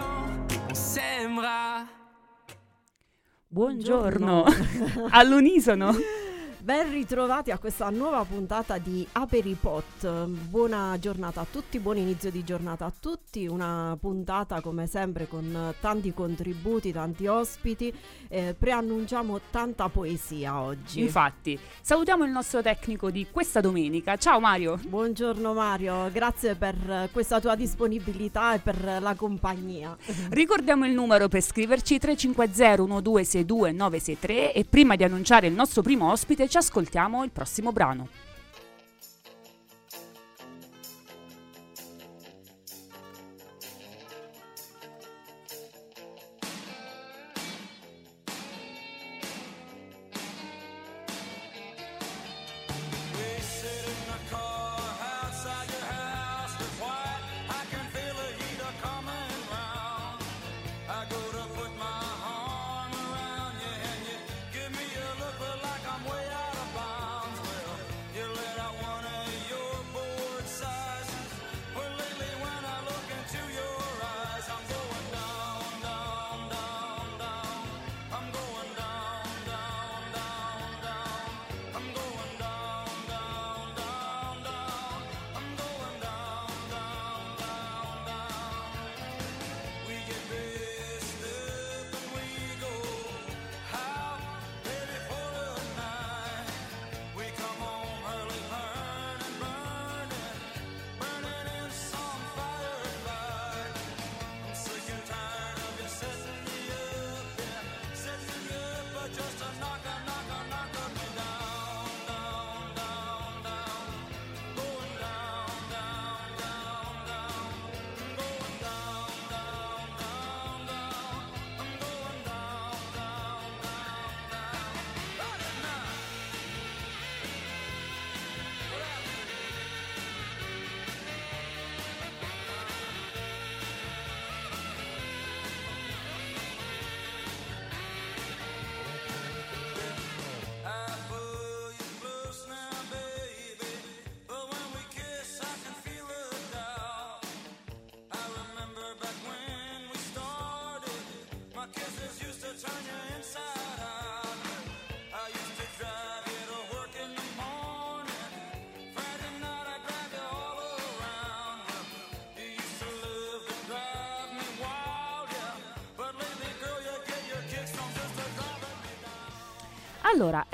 on s'aimera. Buongiorno, all'unisono. Ben ritrovati a questa nuova puntata di Aperipot. Buona giornata a tutti, buon inizio di giornata a tutti. Una puntata come sempre con tanti contributi, tanti ospiti. Eh, preannunciamo tanta poesia oggi. Infatti, salutiamo il nostro tecnico di questa domenica. Ciao Mario. Buongiorno Mario, grazie per questa tua disponibilità e per la compagnia. Ricordiamo il numero per scriverci 350 1262 963 e prima di annunciare il nostro primo ospite ascoltiamo il prossimo brano.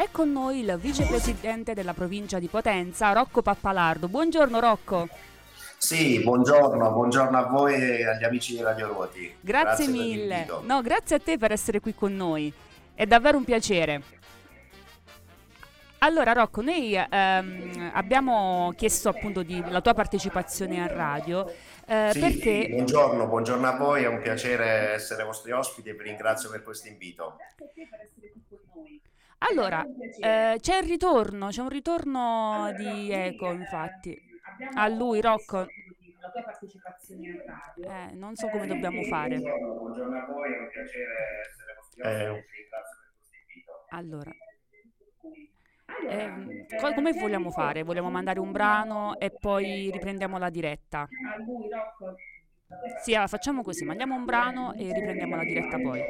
È con noi il vicepresidente della provincia di Potenza, Rocco Pappalardo. Buongiorno Rocco. Sì, buongiorno, buongiorno a voi e agli amici di Radio Ruoti. Grazie, per mille. No, grazie a te per essere qui con noi. È davvero un piacere. Allora Rocco, noi ehm, abbiamo chiesto appunto di, la tua partecipazione a radio eh, Sì, perché buongiorno, buongiorno a voi, è un piacere essere vostri ospiti e vi ringrazio per questo invito. Allora eh, c'è il ritorno, c'è un ritorno di eco infatti. A lui Rocco. Eh, non so come dobbiamo fare. Buongiorno, a voi, è un piacere essere vostri ospiti Eh. vi ringrazio per questo invito. Allora, co- come vogliamo fare? Vogliamo mandare un brano e poi riprendiamo la diretta? Sì, allora, facciamo così, mandiamo un brano e riprendiamo la diretta poi.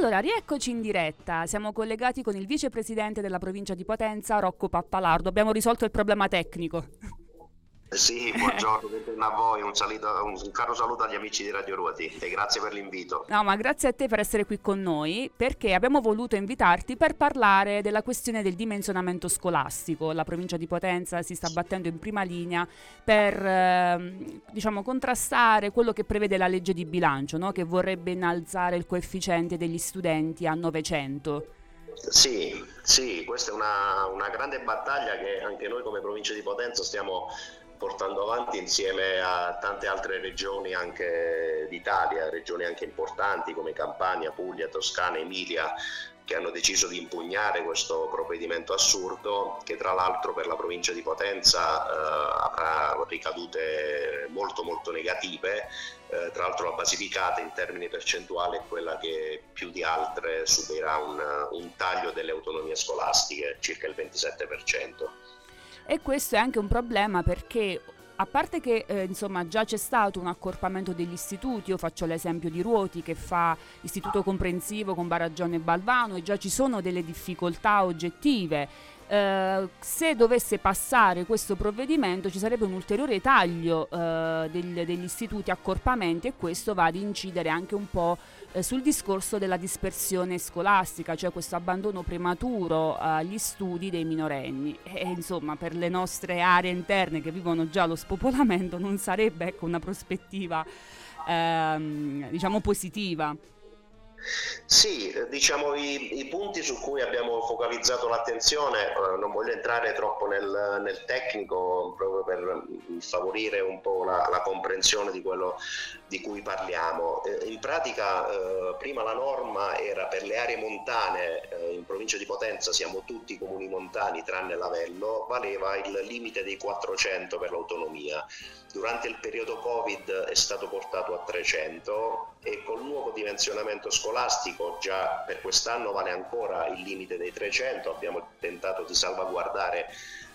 Allora, rieccoci in diretta. Siamo collegati con il vicepresidente della provincia di Potenza, Rocco Pappalardo. Abbiamo risolto il problema tecnico. Sì, buongiorno, bentorno a voi, un, saluto, un, caro saluto agli amici di Radio Ruoti e grazie per l'invito. No, ma grazie a te per essere qui con noi perché abbiamo voluto invitarti per parlare della questione del dimensionamento scolastico. La provincia di Potenza si sta battendo in prima linea per eh, diciamo, contrastare quello che prevede la legge di bilancio, no? che vorrebbe innalzare il coefficiente degli studenti a 900. Sì, sì, questa è una, una grande battaglia che anche noi come provincia di Potenza stiamo portando avanti insieme a tante altre regioni anche d'Italia, regioni anche importanti come Campania, Puglia, Toscana, Emilia, che hanno deciso di impugnare questo provvedimento assurdo che tra l'altro per la provincia di Potenza eh, avrà ricadute molto molto negative, eh, tra l'altro la Basilicata in termini percentuali è quella che più di altre subirà un, un taglio delle autonomie scolastiche, circa il 27%. E questo è anche un problema perché a parte che eh, insomma già c'è stato un accorpamento degli istituti, io faccio l'esempio di Ruoti che fa istituto comprensivo con Baraggione e Balvano e già ci sono delle difficoltà oggettive. Eh, se dovesse passare questo provvedimento ci sarebbe un ulteriore taglio eh, del, degli istituti accorpamenti e questo va ad incidere anche un po' eh, sul discorso della dispersione scolastica, cioè questo abbandono prematuro agli studi dei minorenni. E insomma, per le nostre aree interne che vivono già lo spopolamento non sarebbe ecco, una prospettiva ehm, diciamo positiva. Sì, diciamo i, i, punti su cui abbiamo focalizzato l'attenzione, eh, non voglio entrare troppo nel, nel, tecnico proprio per favorire un po' la, la, comprensione di quello di cui parliamo. Eh, in pratica eh, prima la norma era per le aree montane, eh, in provincia di Potenza siamo tutti comuni montani tranne Lavello, valeva il limite dei 400 per l'autonomia. Durante il periodo Covid è stato portato a 300 e col nuovo dimensionamento scolastico già per quest'anno vale ancora il limite dei 300, abbiamo tentato di salvaguardare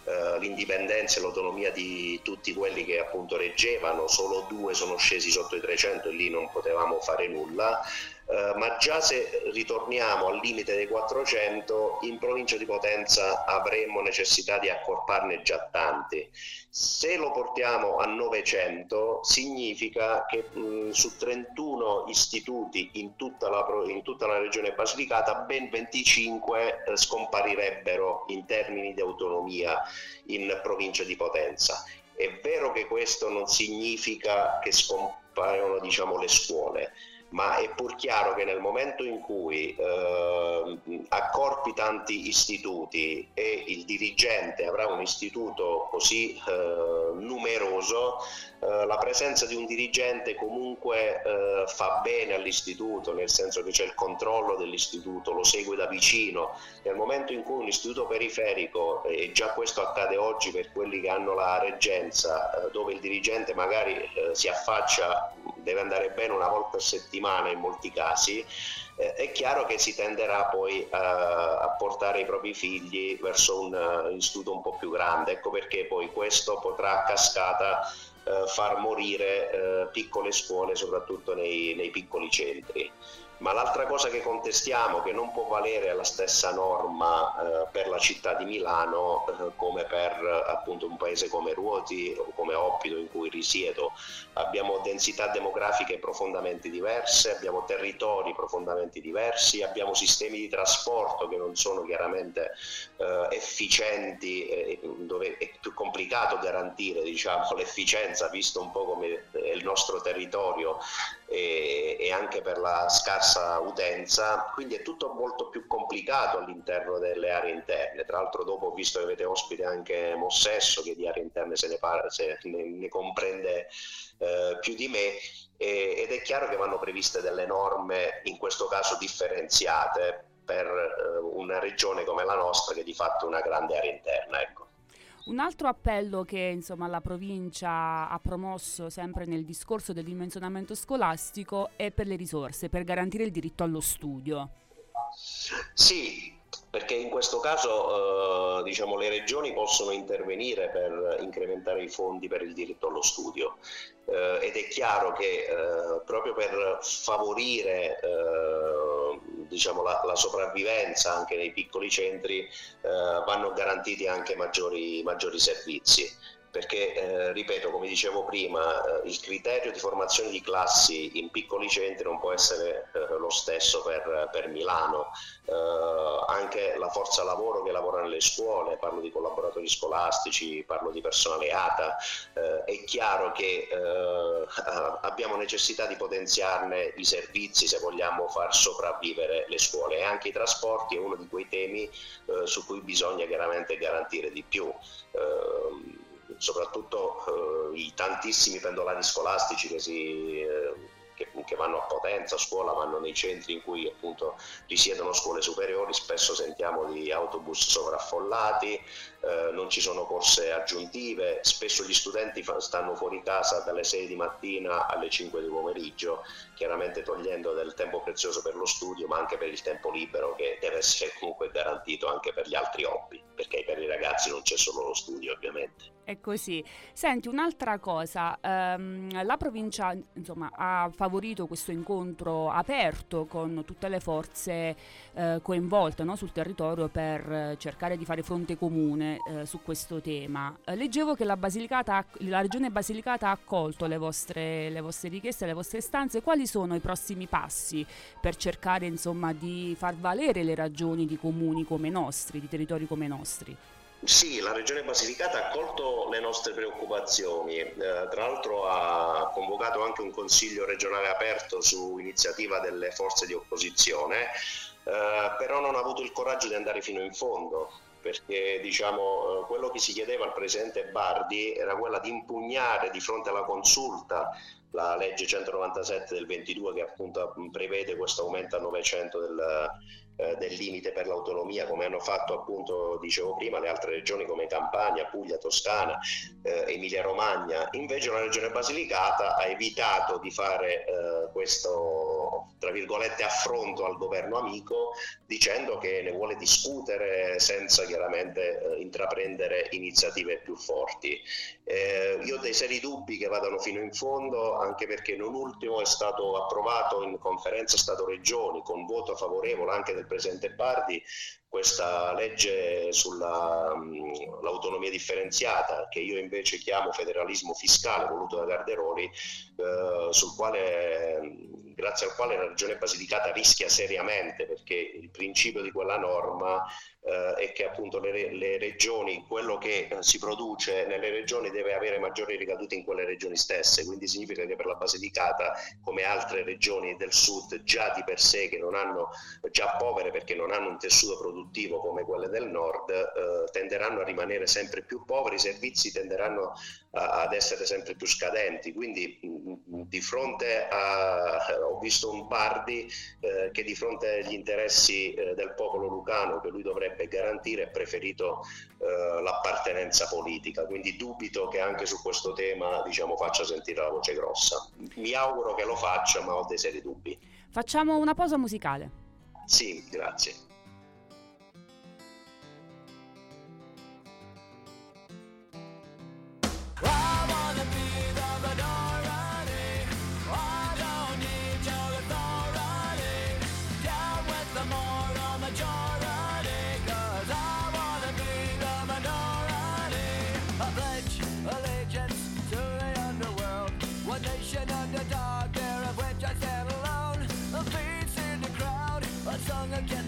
eh, l'indipendenza e l'autonomia di tutti quelli che appunto reggevano, solo due sono scesi sotto i 300 e lì non potevamo fare nulla, eh, ma già se ritorniamo al limite dei 400 in provincia di Potenza avremmo necessità di accorparne già tanti. Se lo portiamo a 900 significa che mh, su 31 istituti in tutta la, in tutta la regione Basilicata ben 25 eh, scomparirebbero in termini di autonomia in provincia di Potenza. È vero che questo non significa che scompaiono diciamo, le scuole, ma è pur chiaro che nel momento in cui eh, accorpi tanti istituti e il dirigente avrà un istituto così eh, numeroso, eh, la presenza di un dirigente comunque eh, fa bene all'istituto, nel senso che c'è il controllo dell'istituto, lo segue da vicino. Nel momento in cui un istituto periferico, e già questo accade oggi per quelli che hanno la reggenza, eh, dove il dirigente magari eh, si affaccia, deve andare bene una volta a settimana in molti casi, eh, è chiaro che si tenderà poi a, a portare i propri figli verso un uh, istituto un po' più grande. Ecco perché poi questo potrà a cascata far morire uh, piccole scuole, soprattutto nei, nei piccoli centri. Ma l'altra cosa che contestiamo, che non può valere la stessa norma eh, per la città di Milano eh, come per appunto un paese come Ruoti o come Oppido in cui risiedo, abbiamo densità demografiche profondamente diverse, abbiamo territori profondamente diversi, abbiamo sistemi di trasporto che non sono chiaramente eh, efficienti, eh, dove è più complicato garantire diciamo, l'efficienza visto un po' come è il nostro territorio e, e anche per la scarsa utenza, quindi è tutto molto più complicato all'interno delle aree interne. Tra l'altro dopo ho visto che avete ospite anche Mossesso che di aree interne se ne, parla, se ne, ne comprende eh, più di me e, ed è chiaro che vanno previste delle norme in questo caso differenziate per eh, una regione come la nostra che di fatto è una grande area interna. Ecco. Un altro appello che insomma, la provincia ha promosso sempre nel discorso del dimensionamento scolastico è per le risorse, per garantire il diritto allo studio. Sì, perché in questo caso eh, diciamo, le regioni possono intervenire per incrementare i fondi per il diritto allo studio. Eh, ed è chiaro che eh, proprio per favorire eh, diciamo, la, la, sopravvivenza anche nei piccoli centri eh, vanno garantiti anche maggiori, maggiori servizi perché, eh, ripeto, come dicevo prima, eh, il criterio di formazione di classi in piccoli centri non può essere eh, lo stesso per, per Milano. Eh, anche la forza lavoro che lavora nelle scuole, parlo di collaboratori scolastici, parlo di personale ATA, eh, è chiaro che eh, abbiamo necessità di potenziarne i servizi se vogliamo far sopravvivere le scuole e anche i trasporti è uno di quei temi su cui bisogna chiaramente garantire di più soprattutto eh, i tantissimi pendolari scolastici che, si, eh, che, che, vanno a Potenza, a scuola, vanno nei centri in cui appunto risiedono scuole superiori, spesso sentiamo di autobus sovraffollati, eh, non ci sono corse aggiuntive, spesso gli studenti fa, stanno fuori casa dalle 6 di mattina alle 5 di pomeriggio, chiaramente togliendo del tempo prezioso per lo studio, ma anche per il tempo libero che deve essere comunque garantito anche per gli altri hobby, perché per i ragazzi non c'è solo lo studio ovviamente. È così. Senti, un'altra cosa, ehm, la provincia insomma, ha favorito questo incontro aperto con tutte le forze eh, coinvolte no, sul territorio per cercare di fare fronte comune eh, su questo tema. Eh, leggevo che la, Basilicata, la Regione Basilicata ha accolto le vostre, le vostre richieste, le vostre istanze. Quali sono i prossimi passi per cercare insomma, di far valere le ragioni di comuni come nostri, di territori come nostri? Sì, la Regione Basilicata ha accolto le nostre preoccupazioni, eh, tra l'altro ha convocato anche un consiglio regionale aperto su iniziativa delle forze di opposizione, eh, però non ha avuto il coraggio di andare fino in fondo, perché diciamo, eh, quello che si chiedeva al Presidente Bardi era quella di impugnare di fronte alla consulta la legge 197 del 22 che appunto prevede questo aumento a 900 del, eh, del limite per l'autonomia, come hanno fatto appunto, dicevo prima, le altre regioni come Campania, Puglia, Toscana, eh, Emilia Romagna. Invece la regione Basilicata ha evitato di fare eh, questo, tra virgolette, affronto al governo amico dicendo che ne vuole discutere senza chiaramente eh, intraprendere iniziative più forti. Eh, io ho dei seri dubbi che vadano fino in fondo, anche perché non ultimo è stato approvato in conferenza Stato-Regioni con voto favorevole anche del Presidente Bardi questa legge sull'autonomia differenziata, che io invece chiamo federalismo fiscale voluto da Garderoli, eh, sul quale, grazie al quale la Regione Basilicata rischia seriamente, perché il principio di quella norma eh, è che appunto le, le, regioni, quello che eh, si produce nelle regioni deve avere maggiori ricadute in quelle regioni stesse, quindi significa che per la Basilicata, come altre regioni del sud, già di per sé che non hanno, già povere perché non hanno un tessuto produttivo come quelle del nord, eh, tenderanno a rimanere sempre più poveri, i servizi tenderanno ad essere sempre più scadenti, quindi mh, di fronte a, ho visto un Bardi eh, che di fronte agli interessi eh, del popolo lucano che lui dovrebbe garantire è preferito eh, l'appartenenza politica, quindi dubito che anche su questo tema diciamo, faccia sentire la voce grossa. Mi auguro che lo faccia, ma ho dei seri dubbi. Facciamo una pausa musicale. Sì, grazie. long again.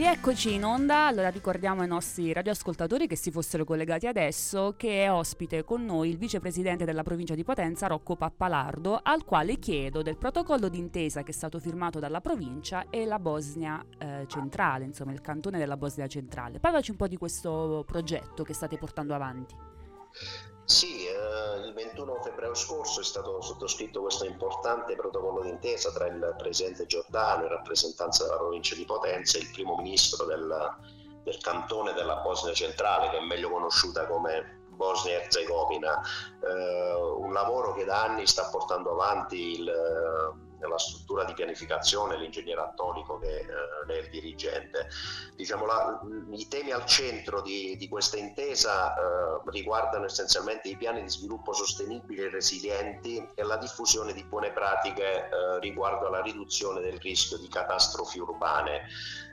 Rieccoci in onda, allora ricordiamo ai nostri radioascoltatori che si fossero collegati adesso che è ospite con noi il vicepresidente della provincia di Potenza Rocco Pappalardo al quale chiedo del protocollo d'intesa che è stato firmato dalla provincia e la Bosnia eh, centrale, insomma il cantone della Bosnia centrale. Parlaci un po' di questo progetto che state portando avanti. Sì, eh, il 21 febbraio scorso è stato sottoscritto questo importante protocollo d'intesa tra il presidente Giordano in rappresentanza della provincia di Potenza e il primo ministro del, del cantone della Bosnia centrale, che è meglio conosciuta come Bosnia e Herzegovina. Eh, un lavoro che da anni sta portando avanti il nella struttura di pianificazione, l'ingegnere Attonico che eh, è il dirigente. Diciamo, la, I temi al centro di, di questa intesa eh, riguardano essenzialmente i piani di sviluppo sostenibili e resilienti e la diffusione di buone pratiche eh, riguardo alla riduzione del rischio di catastrofi urbane.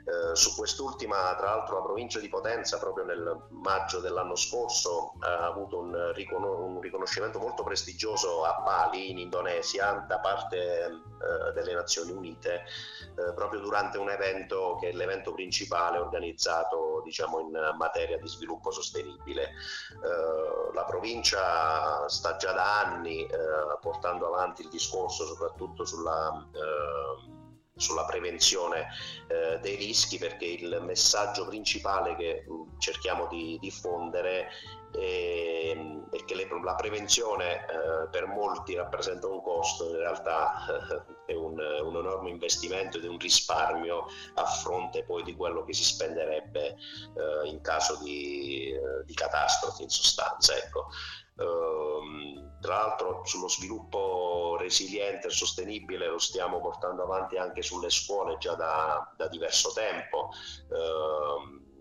Eh, su quest'ultima, tra l'altro, la provincia di Potenza, proprio nel maggio dell'anno scorso, ha avuto un, riconos- un riconoscimento molto prestigioso a Bali, in Indonesia, da parte eh, delle Nazioni Unite, eh, proprio durante un evento che è l'evento principale organizzato diciamo, in materia di sviluppo sostenibile. Eh, la provincia sta già da anni eh, portando avanti il discorso soprattutto sulla sulla prevenzione eh, dei rischi perché il messaggio principale che mh, cerchiamo di diffondere è, è che le, la prevenzione eh, per molti rappresenta un costo, in realtà eh, è un, un, enorme investimento ed un risparmio a fronte poi di quello che si spenderebbe eh, in caso di, eh, di catastrofi in sostanza. Ecco. Ehm, tra l'altro sullo sviluppo resiliente e sostenibile lo stiamo portando avanti anche sulle scuole già da, da diverso tempo.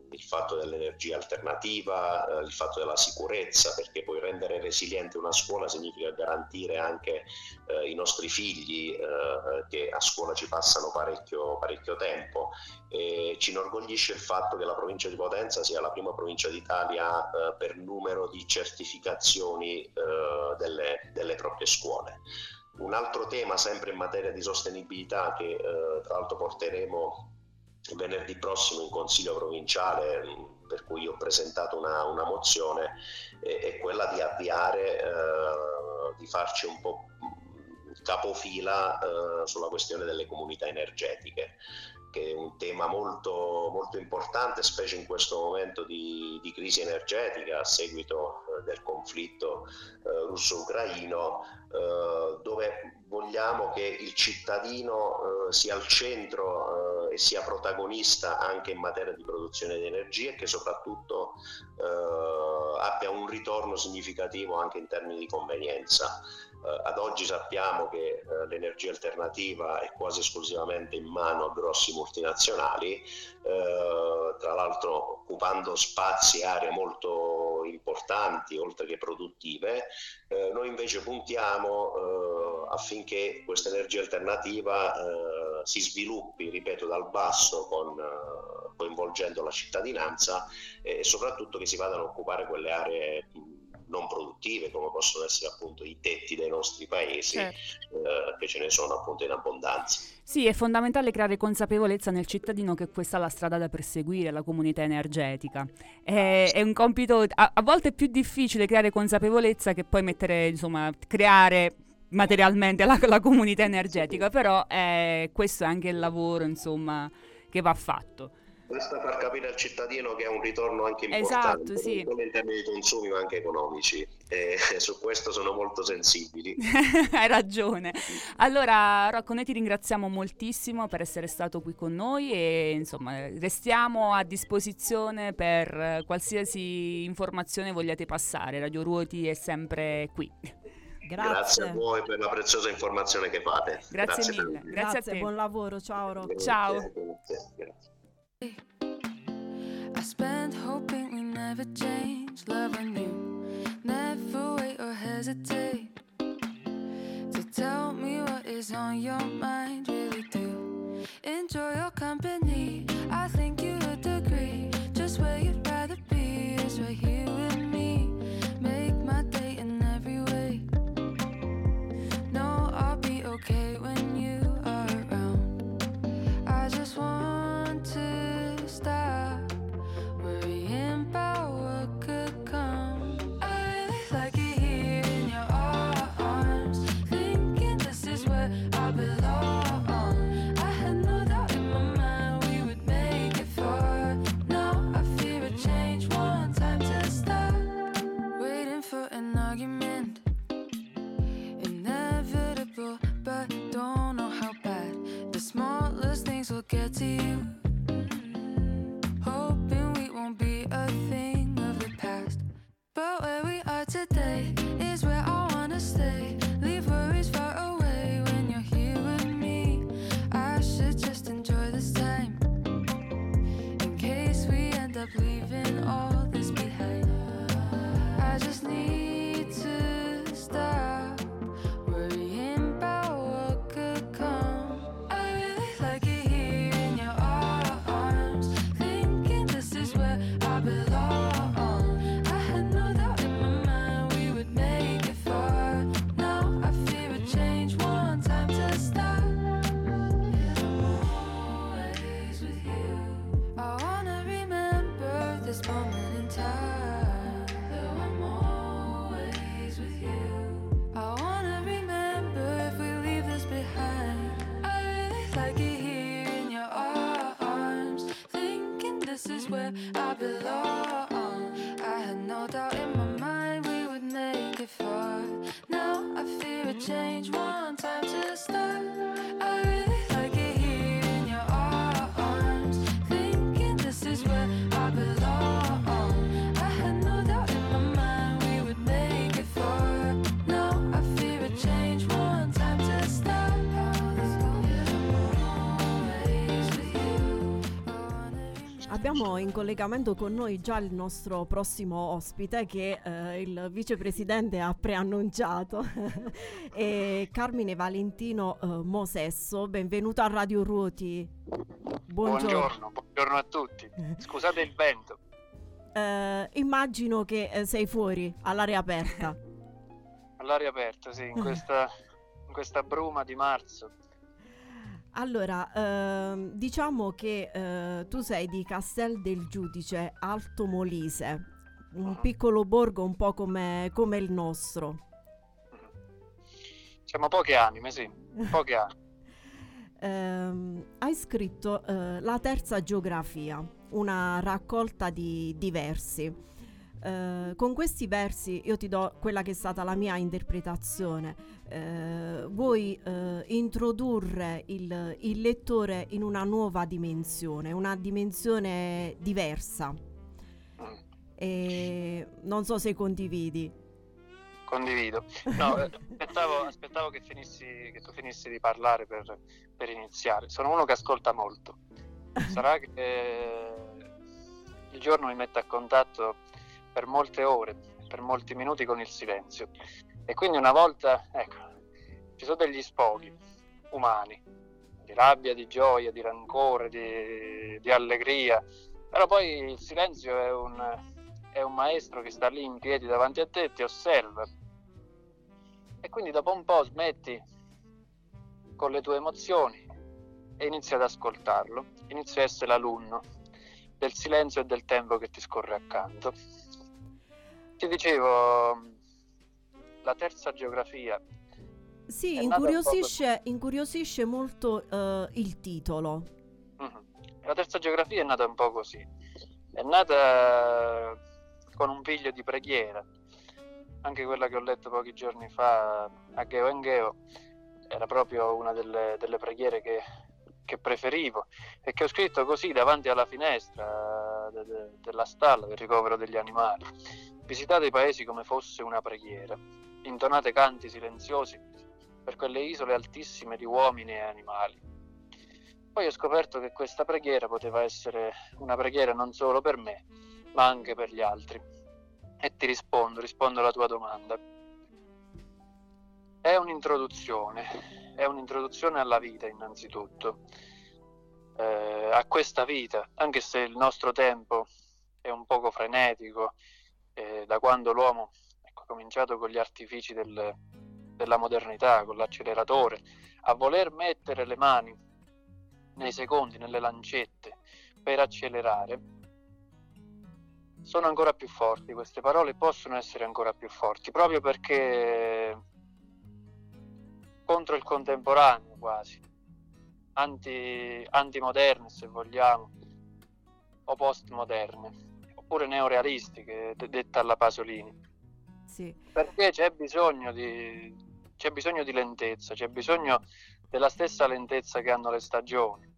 Il fatto dell'energia alternativa, eh, il fatto della sicurezza, perché poi rendere resiliente una scuola significa garantire anche eh, i nostri figli eh, che a scuola ci passano parecchio, parecchio tempo. E ci inorgoglisce il fatto che la provincia di Potenza sia la prima provincia d'Italia eh, per numero di certificazioni eh, delle, delle proprie scuole. Un altro tema sempre in materia di sostenibilità che eh, tra l'altro porteremo venerdì prossimo in Consiglio provinciale, per cui ho presentato una, una mozione, è, è, quella di avviare, eh, di farci un po' capofila eh, sulla questione delle comunità energetiche che è un tema molto, molto importante, specie in questo momento di, di crisi energetica a seguito eh, del conflitto eh, russo-ucraino, eh, dove vogliamo che il cittadino eh, sia al centro eh, e sia protagonista anche in materia di produzione di energia e che soprattutto eh, abbia un ritorno significativo anche in termini di convenienza. Uh, ad oggi sappiamo che uh, l'energia alternativa è quasi esclusivamente in mano a grossi multinazionali, uh, tra l'altro occupando spazi e aree molto importanti oltre che produttive. noi invece puntiamo affinché questa energia alternativa si sviluppi, ripeto, dal basso con, coinvolgendo la cittadinanza e soprattutto che si vadano a occupare quelle aree non produttive come possono essere appunto i tetti dei nostri paesi, certo. eh, che ce ne sono appunto in abbondanza. Sì, è fondamentale creare consapevolezza nel cittadino che questa è la strada da perseguire, la comunità energetica. È, è un compito a, a, volte più difficile creare consapevolezza che poi mettere, insomma, creare materialmente la, la comunità energetica, però eh, questo è anche il lavoro, insomma, che va fatto. Basta far capire al cittadino che ha un ritorno anche importante, esatto, sì. non solo in termini di consumi ma anche economici e su questo sono molto sensibili. Hai ragione. Allora Rocco, noi ti ringraziamo moltissimo per essere stato qui con noi e insomma restiamo a disposizione per qualsiasi informazione vogliate passare. Radio Ruoti è sempre qui. Grazie. Grazie. a voi per la preziosa informazione che fate. Grazie, grazie mille. Grazie, grazie, a te. buon lavoro. Ciao Rocco. Ciao. Spent hoping we never change, loving you. Never wait or hesitate to tell me what is on your mind. Really do enjoy your company. I think abbiamo in collegamento con noi già il nostro prossimo ospite che eh, il vicepresidente ha preannunciato, è Carmine Valentino eh, Mosesso. Benvenuto a Radio Ruoti. Buongiorno. buongiorno, buongiorno a tutti. Scusate il vento. Eh, immagino che eh, sei fuori all'aria aperta. all'aria aperta, sì, in questa, in questa bruma di marzo. Allora, ehm, diciamo che eh, tu sei di Castel del Giudice, Alto Molise, un uh-huh. piccolo borgo un po' come, come il nostro. Siamo poche anime, sì, poche anime. eh, hai scritto eh, La terza geografia, una raccolta di, di versi. Uh, con questi versi io ti do quella che è stata la mia interpretazione. Uh, vuoi uh, introdurre il, il, lettore in una nuova dimensione, una dimensione diversa. E non so se condividi. Condivido. No, aspettavo, aspettavo che, finissi, che, tu finissi di parlare per, per, iniziare. Sono uno che ascolta molto. Sarà che il giorno mi mette a contatto per molte ore, per molti minuti con il silenzio. E quindi una volta, ecco, ci sono degli sfoghi umani, di rabbia, di gioia, di rancore, di, di allegria, però poi il silenzio è un, è un maestro che sta lì in piedi davanti a te e ti osserva. E quindi dopo un po' smetti con le tue emozioni e inizi ad ascoltarlo, inizi a essere l'alunno del silenzio e del tempo che ti scorre accanto. Ti dicevo, la terza geografia. Sì, incuriosisce, incuriosisce, molto uh, il titolo. Mm-hmm. La terza geografia è nata un po' così. È nata con un piglio di preghiera. Anche quella che ho letto pochi giorni fa a Geo Engeo era proprio una delle, delle preghiere che, che, preferivo e che ho scritto così davanti alla finestra de, de, della stalla del ricovero degli animali Visitate i paesi come fosse una preghiera, intonate canti silenziosi per quelle isole altissime di uomini e animali. Poi ho scoperto che questa preghiera poteva essere una preghiera non solo per me, ma anche per gli altri. E ti rispondo, rispondo alla tua domanda. È un'introduzione, è un'introduzione alla vita innanzitutto, eh, a questa vita, anche se il nostro tempo è un poco frenetico, eh, da quando l'uomo ecco, ha cominciato con gli artifici del, della modernità, con l'acceleratore, a voler mettere le mani nei secondi, nelle lancette per accelerare, sono ancora più forti, queste parole possono essere ancora più forti, proprio perché contro il contemporaneo quasi, anti, antimoderne se vogliamo, o postmoderne oppure neorealistiche, detta alla Pasolini. Sì. Perché c'è bisogno, di, c'è bisogno di lentezza, c'è bisogno della stessa lentezza che hanno le stagioni.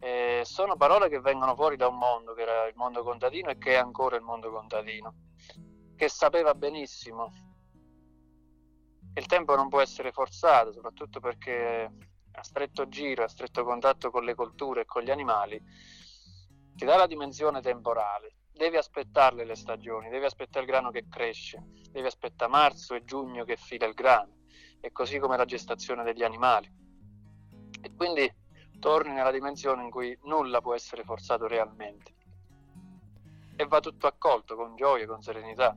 E sono parole che vengono fuori da un mondo che era il mondo contadino e che è ancora il mondo contadino, che sapeva benissimo il tempo non può essere forzato, soprattutto perché a stretto giro, a stretto contatto con le colture e con gli animali, ti dà la dimensione temporale. Devi aspettarle le stagioni, devi aspettare il grano che cresce, devi aspettare marzo e giugno che fila il grano, e così come la gestazione degli animali. E quindi torni nella dimensione in cui nulla può essere forzato realmente. E va tutto accolto con gioia, con serenità.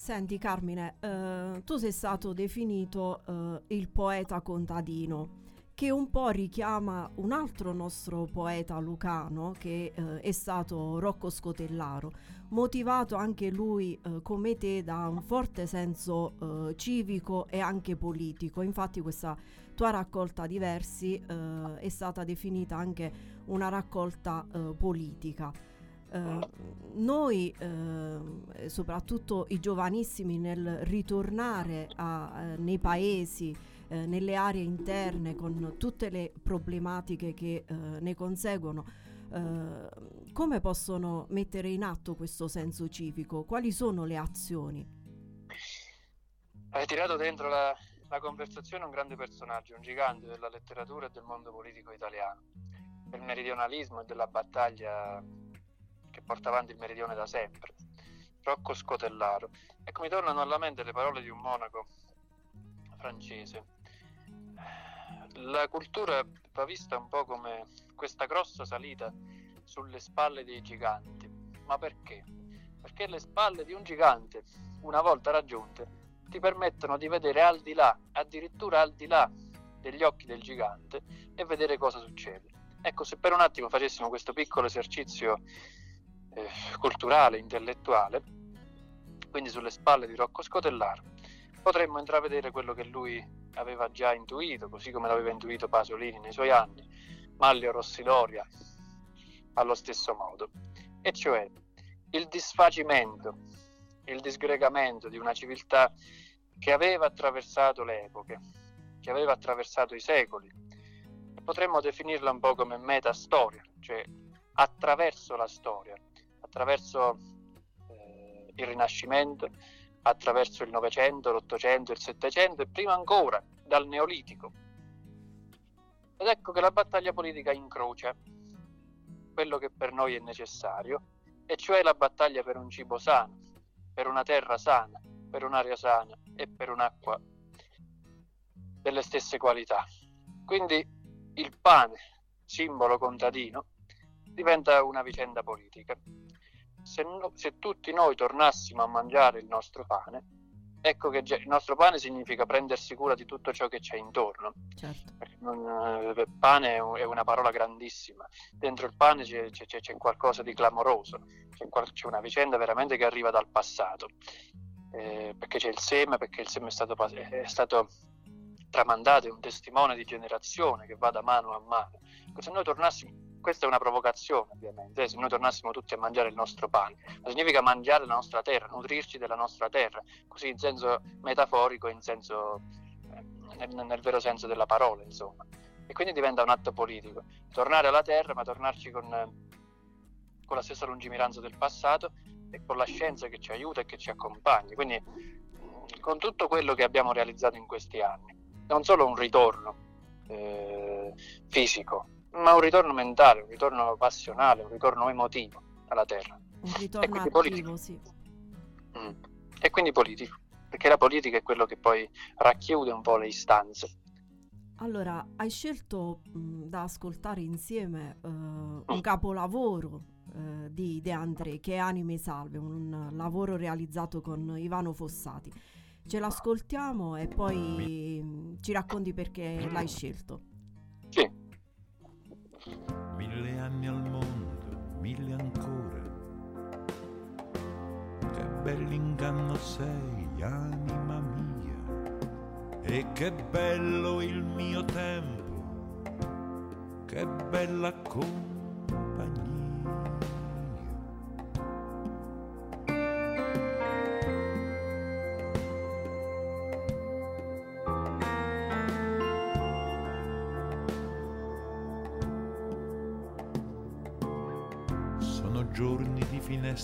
Senti Carmine, eh, tu sei stato definito eh, il poeta contadino che un po' richiama un altro nostro poeta lucano che eh, è stato Rocco Scotellaro, motivato anche lui eh, come te da un forte senso eh, civico e anche politico. Infatti questa tua raccolta di versi eh, è stata definita anche una raccolta politica. Uh, noi, uh, soprattutto i giovanissimi, nel ritornare a, uh, nei paesi, eh, nelle aree interne con tutte le problematiche che eh, ne conseguono, eh, come possono mettere in atto questo senso civico? Quali sono le azioni? Hai tirato dentro la, la conversazione un grande personaggio, un gigante della letteratura e del mondo politico italiano. del meridionalismo e della battaglia che porta avanti il meridione da sempre, Rocco Scotellaro. Ecco, mi tornano alla mente le parole di un monaco francese. La cultura va vista un po' come questa grossa salita sulle spalle dei giganti. Ma perché? Perché le spalle di un gigante, una volta raggiunte, ti permettono di vedere al di là, addirittura al di là degli occhi del gigante e vedere cosa succede. Ecco, se per un attimo facessimo questo piccolo esercizio eh, culturale, intellettuale, quindi sulle spalle di Rocco Scotellaro, potremmo intravedere quello che lui aveva già intuito, così come l'aveva intuito Pasolini nei suoi anni, Maglio Rossidoria allo stesso modo, e cioè il disfacimento, il disgregamento di una civiltà che aveva attraversato le epoche, che aveva attraversato i secoli. Potremmo definirla un po' come metastoria, cioè attraverso la storia, attraverso eh, il Rinascimento, attraverso il Novecento, l'Ottocento, il Settecento e prima ancora dal Neolitico. Ed ecco che la battaglia politica incrocia quello che per noi è necessario, e cioè la battaglia per un cibo sano, per una terra sana, per un'aria sana e per un'acqua delle stesse qualità. Quindi il pane, simbolo contadino, diventa una vicenda politica. Se, no, se tutti noi tornassimo a mangiare il nostro pane, ecco che il nostro pane significa prendersi cura di tutto ciò che c'è intorno. Certo. Non, eh, pane è una parola grandissima. Dentro il pane c'è, c'è, c'è qualcosa di clamoroso, c'è, c'è, una vicenda veramente che arriva dal passato. Eh, perché c'è il seme, perché il seme è stato, è stato tramandato, è un testimone di generazione che va da mano a mano. Se noi tornassimo questa è una provocazione ovviamente, eh, se noi tornassimo tutti a mangiare il nostro pane, ma significa mangiare la nostra terra, nutrirci della nostra terra, così in senso metaforico, in senso, eh, nel, nel, vero senso della parola, insomma. E quindi diventa un atto politico, tornare alla terra, ma tornarci con, con la stessa lungimiranza del passato e con la scienza che ci aiuta e che ci accompagna. Quindi con tutto quello che abbiamo realizzato in questi anni, non solo un ritorno eh, fisico, ma un ritorno mentale, un ritorno passionale, un ritorno emotivo alla terra. Un ritorno attivo, politico. sì. Mm. E quindi politico, perché la politica è quello che poi racchiude un po' le istanze. Allora, hai scelto mh, da ascoltare insieme uh, un mm. capolavoro uh, di De André che è Anime Salve, un lavoro realizzato con Ivano Fossati. Ce l'ascoltiamo e poi mh, ci racconti perché l'hai scelto. Mille anni al mondo, mille ancora. Che bell'inganno sei, anima mia. E che bello il mio tempo, che bella compagnia.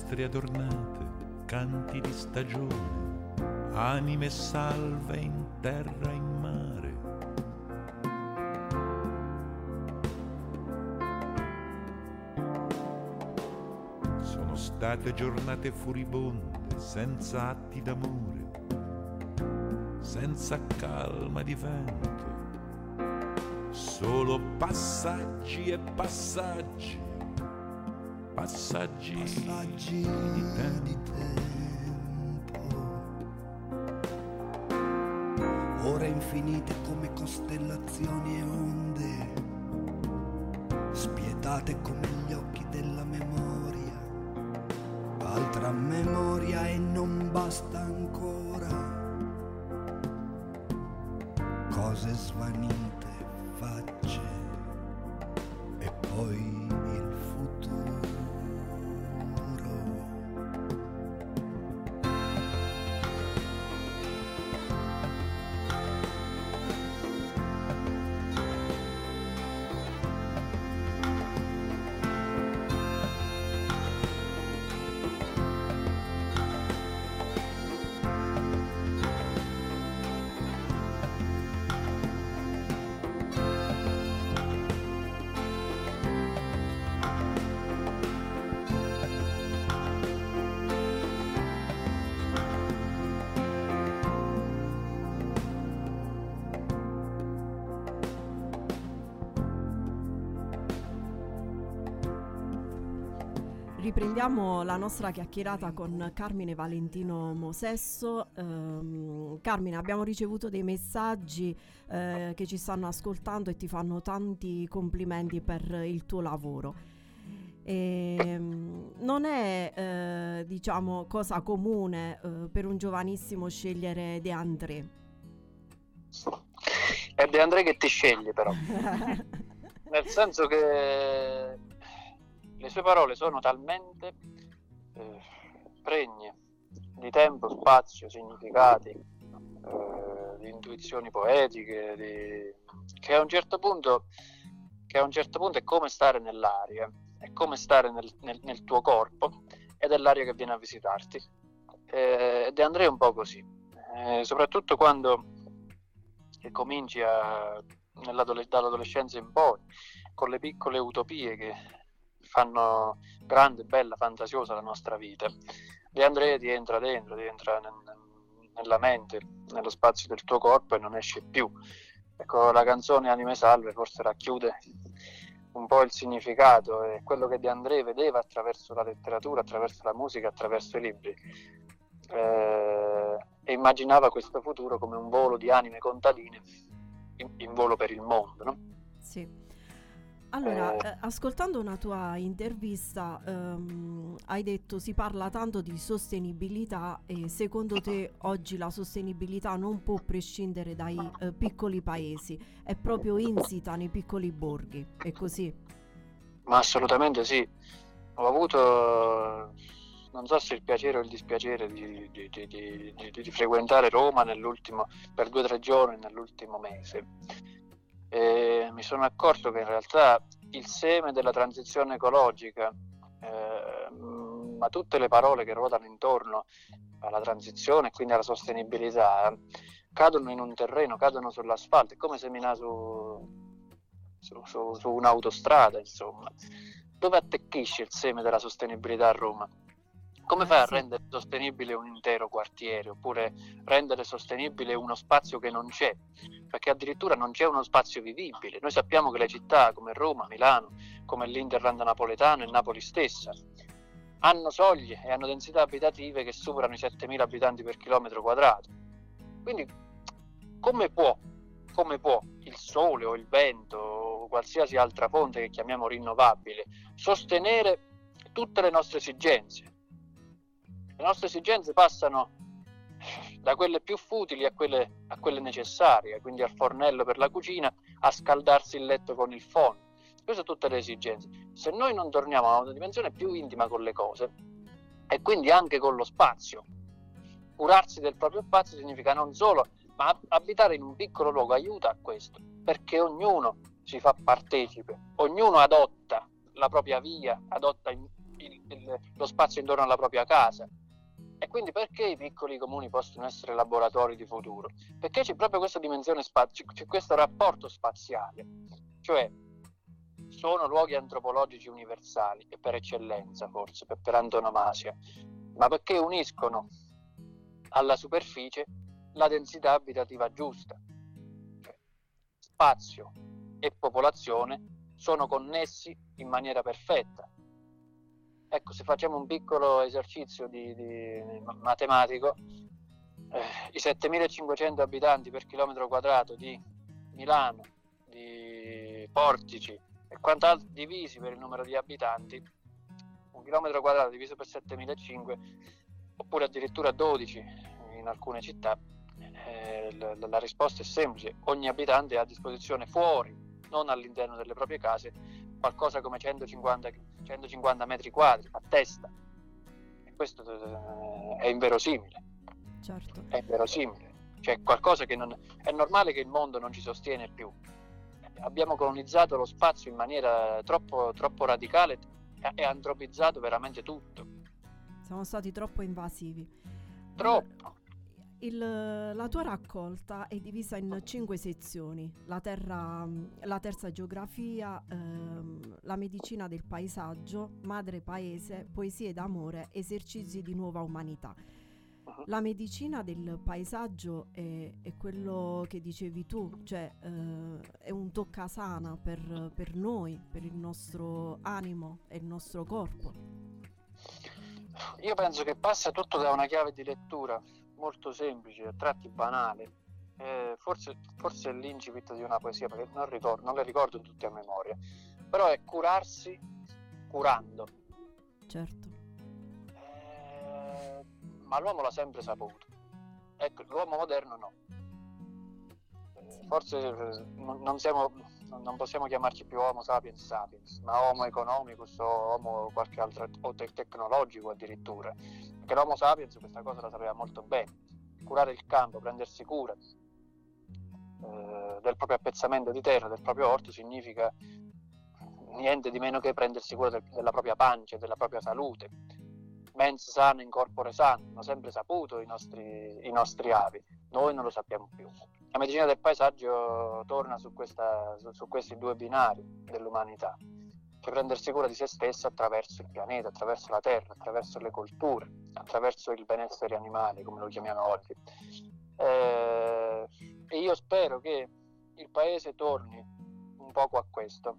Finestre adornate, canti di stagione, anime salve in terra e in mare. Sono state giornate furibonde, senza atti d'amore, senza calma di vento, solo passaggi e passaggi passaggi, passaggi di tempo. Di tempo. Ore infinite come costellazioni e onde, spietate come gli occhi della memoria. Altra memoria e non basta ancora. Cose svanite, riprendiamo la nostra chiacchierata con Carmine Valentino Mosesso. Ehm, Carmine, abbiamo ricevuto dei messaggi eh, che ci stanno ascoltando e ti fanno tanti complimenti per il tuo lavoro. Ehm, non è eh, diciamo cosa comune eh, per un giovanissimo scegliere De André. È De André che ti sceglie però, nel senso che le sue parole sono talmente eh, pregne di tempo, spazio, significati, eh, di intuizioni poetiche, di- che a un certo punto che a un certo punto è come stare nell'aria, è come stare nel, nel- nel tuo corpo ed è l'aria che viene a visitarti. Eh, André è un po' così, eh, soprattutto quando cominci a, dall'adolescenza in poi, con le piccole utopie che fanno grande, bella, fantasiosa la nostra vita. De André ti entra dentro, ti entra nel- nella mente, nello spazio del tuo corpo e non esce più. Ecco, la canzone Anime Salve forse racchiude un po' il significato e quello che De André vedeva attraverso la letteratura, attraverso la musica, attraverso i libri. Eh, e immaginava questo futuro come un volo di anime contadine in, in volo per il mondo. No? Sì. Allora, Eh. eh, ascoltando una tua intervista, ehm, hai detto si parla tanto di sostenibilità e secondo te oggi la sostenibilità non può prescindere dai eh, piccoli paesi, è proprio insita nei piccoli borghi, è così? Ma assolutamente sì. Ho avuto, non so se il piacere o il dispiacere di, di- di- di- frequentare Roma nell'ultimo, per due o tre giorni nell'ultimo mese. E mi sono accorto che in realtà il seme della transizione ecologica, eh, ma tutte le parole che ruotano intorno alla transizione e quindi alla sostenibilità, cadono in un terreno, cadono sull'asfalto, è come seminare su, su, su- su un'autostrada, insomma. Dove attecchisce il seme della sostenibilità a Roma? Come fai a rendere sostenibile un intero quartiere oppure rendere sostenibile uno spazio che non c'è? Perché addirittura non c'è uno spazio vivibile. Noi sappiamo che le città come Roma, Milano, come l'Interland napoletano e Napoli stessa hanno soglie e hanno densità abitative che superano i 7.000 abitanti per chilometro quadrato. Quindi come può, come può il sole o il vento o qualsiasi altra fonte che chiamiamo rinnovabile sostenere tutte le nostre esigenze? Le nostre esigenze passano da quelle più futili a quelle, a quelle necessarie, quindi al fornello per la cucina, a scaldarsi il letto con il phon. Queste sono tutte le esigenze. Se noi non torniamo a una dimensione più intima con le cose, e quindi anche con lo spazio, curarsi del proprio spazio significa non solo, ma ab- abitare in un piccolo luogo aiuta a questo, perché ognuno si fa partecipe, ognuno adotta la propria via, adotta il- il- lo spazio intorno alla propria casa. E quindi perché i piccoli comuni possono essere laboratori di futuro? Perché c'è proprio questa dimensione spaziale, c'è questo rapporto spaziale, cioè sono luoghi antropologici universali e per eccellenza forse, per, per antonomasia, ma perché uniscono alla superficie la densità abitativa giusta. Cioè, spazio e popolazione sono connessi in maniera perfetta. Ecco, se facciamo un piccolo esercizio di, di- ma- matematico, eh, i 7500 abitanti per chilometro quadrato di Milano, di Portici e quant'altro divisi per il numero di abitanti, un chilometro quadrato diviso per 7500 oppure addirittura 12 in alcune città, eh, la, la risposta è semplice, ogni abitante ha a disposizione fuori, non all'interno delle proprie case, qualcosa come 150, 150 metri quadri a testa. E questo eh, è inverosimile, Certo. è inverosimile. Cioè qualcosa che non... È normale che il mondo non ci sostiene più. Abbiamo colonizzato lo spazio in maniera troppo, troppo radicale e- e antropizzato veramente tutto. Siamo stati troppo invasivi. Troppo. Il- la tua raccolta è divisa in cinque sezioni: la, terra, la terza geografia, ehm, la medicina del paesaggio, madre paese, poesie d'amore, esercizi di nuova umanità. La medicina del paesaggio è, è quello che dicevi tu, cioè eh, è un toccasana per, per noi, per il nostro animo e il nostro corpo. Io penso che passa tutto da una chiave di lettura molto semplice, a tratti banale. Eh, forse, forse è l'incipit di una poesia, perché non, ricordo, non le ricordo tutte a memoria, però è curarsi curando. Certo. Eh, ma l'uomo l'ha sempre saputo. Ecco, l'uomo moderno no. Eh, Forse eh, non, non siamo, non- possiamo chiamarci più Homo sapiens sapiens, ma Homo economicus o Homo qualche altro, o te- tecnologico addirittura. Perché l'Homo sapiens questa cosa la sapeva molto bene. Curare il campo, prendersi cura eh, del proprio appezzamento di terra, del proprio orto, significa niente di meno che prendersi cura del- della propria pancia, della propria salute. Mens sana in corpore sano, hanno sempre saputo i nostri, i nostri avi, noi non lo sappiamo più. La medicina del paesaggio torna su, questa- su- su questi due binari dell'umanità, cioè prendersi cura di se stessa attraverso il pianeta, attraverso la terra, attraverso le colture, attraverso il benessere animale, come lo chiamiamo oggi. Eh, e io spero che il paese torni un poco a questo,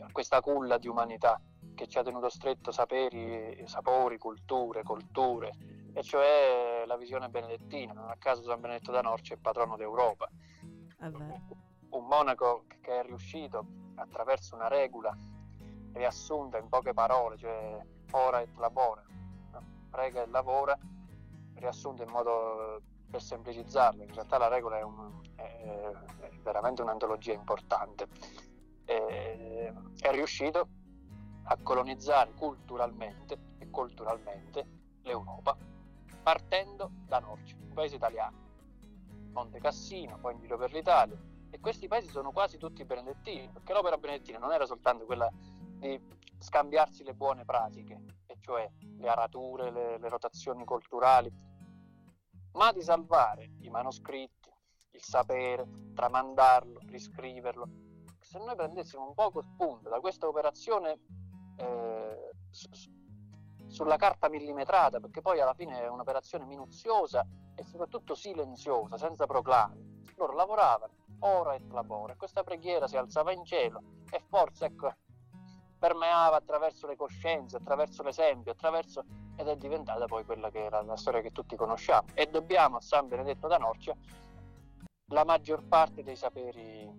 a questa culla di umanità che ci ha tenuto stretto saperi, sapori, culture, colture, e cioè la visione benedettina. Non a caso San Benedetto da Norcia è patrono d'Europa. Un monaco che è riuscito attraverso una regola riassunta in poche parole, cioè ora et labora, prega e lavora, riassunta in modo per semplicizzarlo. In realtà la regola è, un- è- è veramente un'antologia importante. Eh, è riuscito a colonizzare culturalmente e culturalmente l'Europa partendo da Norcia, un paese italiano, Monte Cassino, poi in giro per l'Italia e questi paesi sono quasi tutti benedettini, perché l'opera benedettina non era soltanto quella di scambiarsi le buone pratiche, e cioè le arature, le, le rotazioni culturali, ma di salvare i manoscritti, il sapere, tramandarlo, riscriverlo. Se noi prendessimo un poco spunto da questa operazione eh, sulla carta millimetrata, perché poi alla fine è un'operazione minuziosa e soprattutto silenziosa, senza proclami. Loro lavoravano ora et labora, e questa preghiera si alzava in cielo e forse ecco, permeava attraverso le coscienze, attraverso l'esempio, attraverso ed è diventata poi quella che era la storia che tutti conosciamo. E dobbiamo a San Benedetto da Norcia la maggior parte dei saperi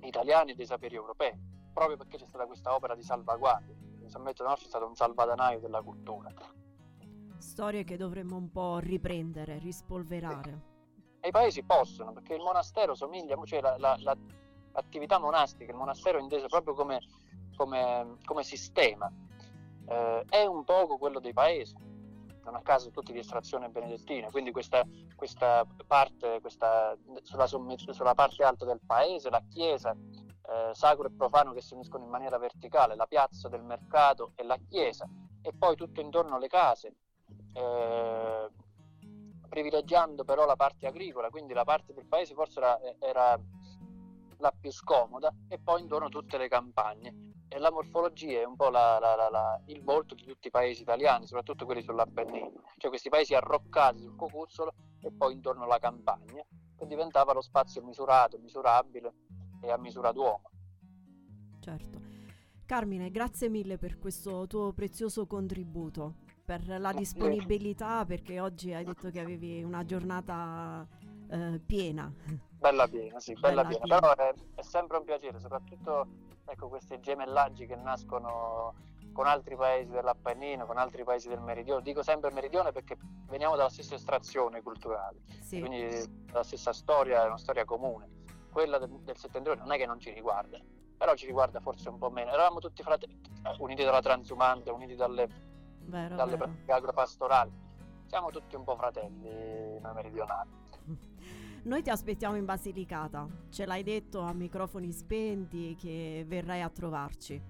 italiani e dei saperi europei, proprio perché c'è stata questa opera di salvaguardia. San Benedetto è stato un salvadanaio della cultura. Storie che dovremmo un po' riprendere, rispolverare. E i paesi possono, perché il monastero somiglia, cioè la- la- la- l'attività monastica, il monastero inteso proprio come, come- come sistema, eh, è un poco quello dei paesi, non a caso tutti di estrazione benedettina, quindi questa, questa parte, questa, sulla, sulla parte alta del paese, la chiesa, eh, sacro e profano che si uniscono in maniera verticale, la piazza del mercato e la chiesa, e poi tutto intorno le case, eh, privilegiando però la parte agricola, quindi la parte del paese forse era, era la più scomoda, e poi intorno tutte le campagne. E la morfologia è un po' la- la- la- il volto di tutti i paesi italiani, soprattutto quelli sull'Appennino, cioè questi paesi arroccati sul cocuzzolo e poi intorno la campagna, che diventava lo spazio misurato, misurabile e a misura d'uomo. Certo. Carmine, grazie mille per questo tuo prezioso contributo, per la disponibilità, perché oggi hai detto che avevi una giornata eh, piena. Bella piena, sì, bella, Bella piena. Però è, è sempre un piacere, soprattutto ecco, questi gemellaggi che nascono con altri paesi dell'Appennino, con altri paesi del Meridione. Dico sempre Meridione perché veniamo dalla stessa estrazione culturale, Sì, quindi la stessa storia è una storia comune. Quella del, del settentrione non è che non ci riguarda, però ci riguarda forse un po' meno. Eravamo tutti fratelli, uniti dalla transumanza, uniti dalle, vero, dalle vero. pratiche agropastorali. Siamo tutti un po' fratelli noi meridionali. Noi ti aspettiamo in Basilicata, ce l'hai detto a microfoni spenti che verrai a trovarci.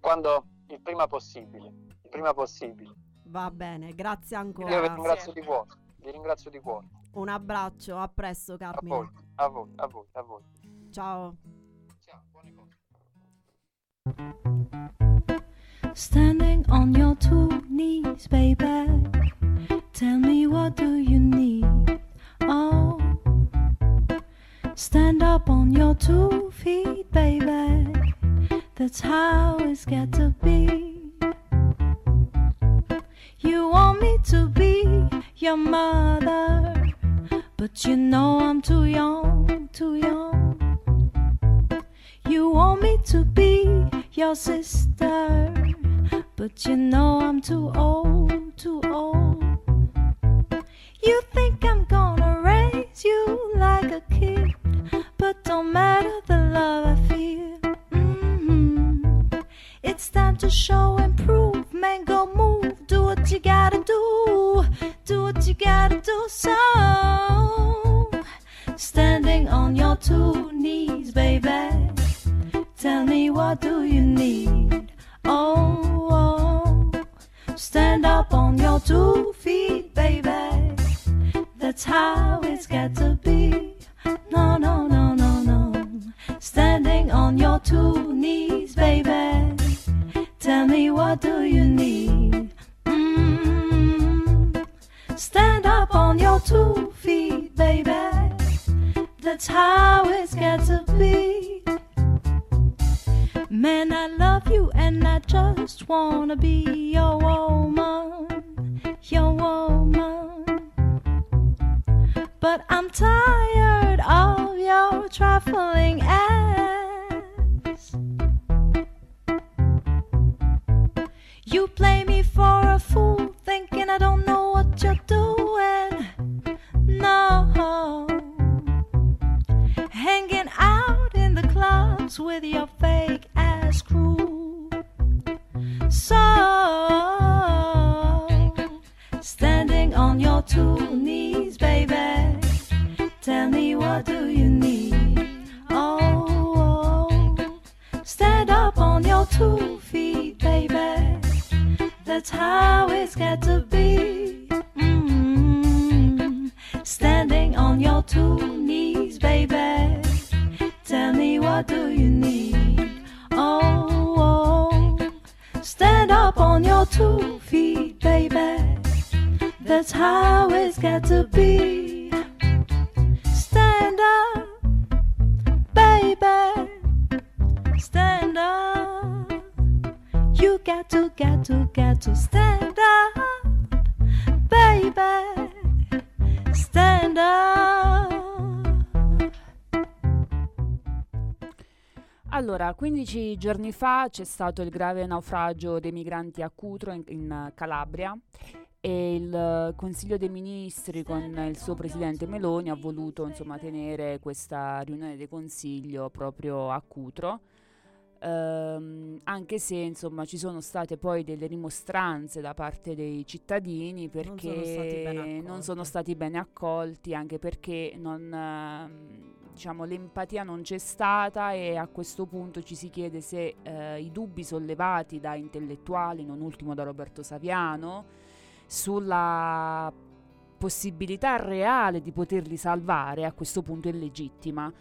Quando il prima possibile, il prima possibile. Va bene, grazie Io vi ancora. ringrazio di cuore, vi ringrazio di cuore. Un abbraccio, a presto A voi, a voi, a voi, a voi. Ciao. Ciao, buone cose. Standing on your two knees, baby. Tell me what do you need? Oh, stand up on your two feet, baby. That's how it's got to be. You want me to be. your mother. But you know I'm too young, too young. You want me to be your sister. But you know I'm too old, too old. You think I'm gonna raise you like a kid, but don't matter the love I feel. Mhm. It's time to show 15 giorni fa c'è stato il grave naufragio dei migranti a Cutro in, in Calabria e il eh, Consiglio dei Ministri con il suo presidente Meloni ha voluto insomma tenere questa riunione del Consiglio proprio a Cutro. Ehm, anche se insomma ci sono state poi delle rimostranze da parte dei cittadini perché Non sono stati non sono stati accolti. accolti, anche perché non, ehm, diciamo, l'empatia non c'è stata e a questo punto ci si chiede se eh, i dubbi sollevati da intellettuali, non ultimo da Roberto Saviano, sulla possibilità reale di poterli salvare a questo punto è legittima.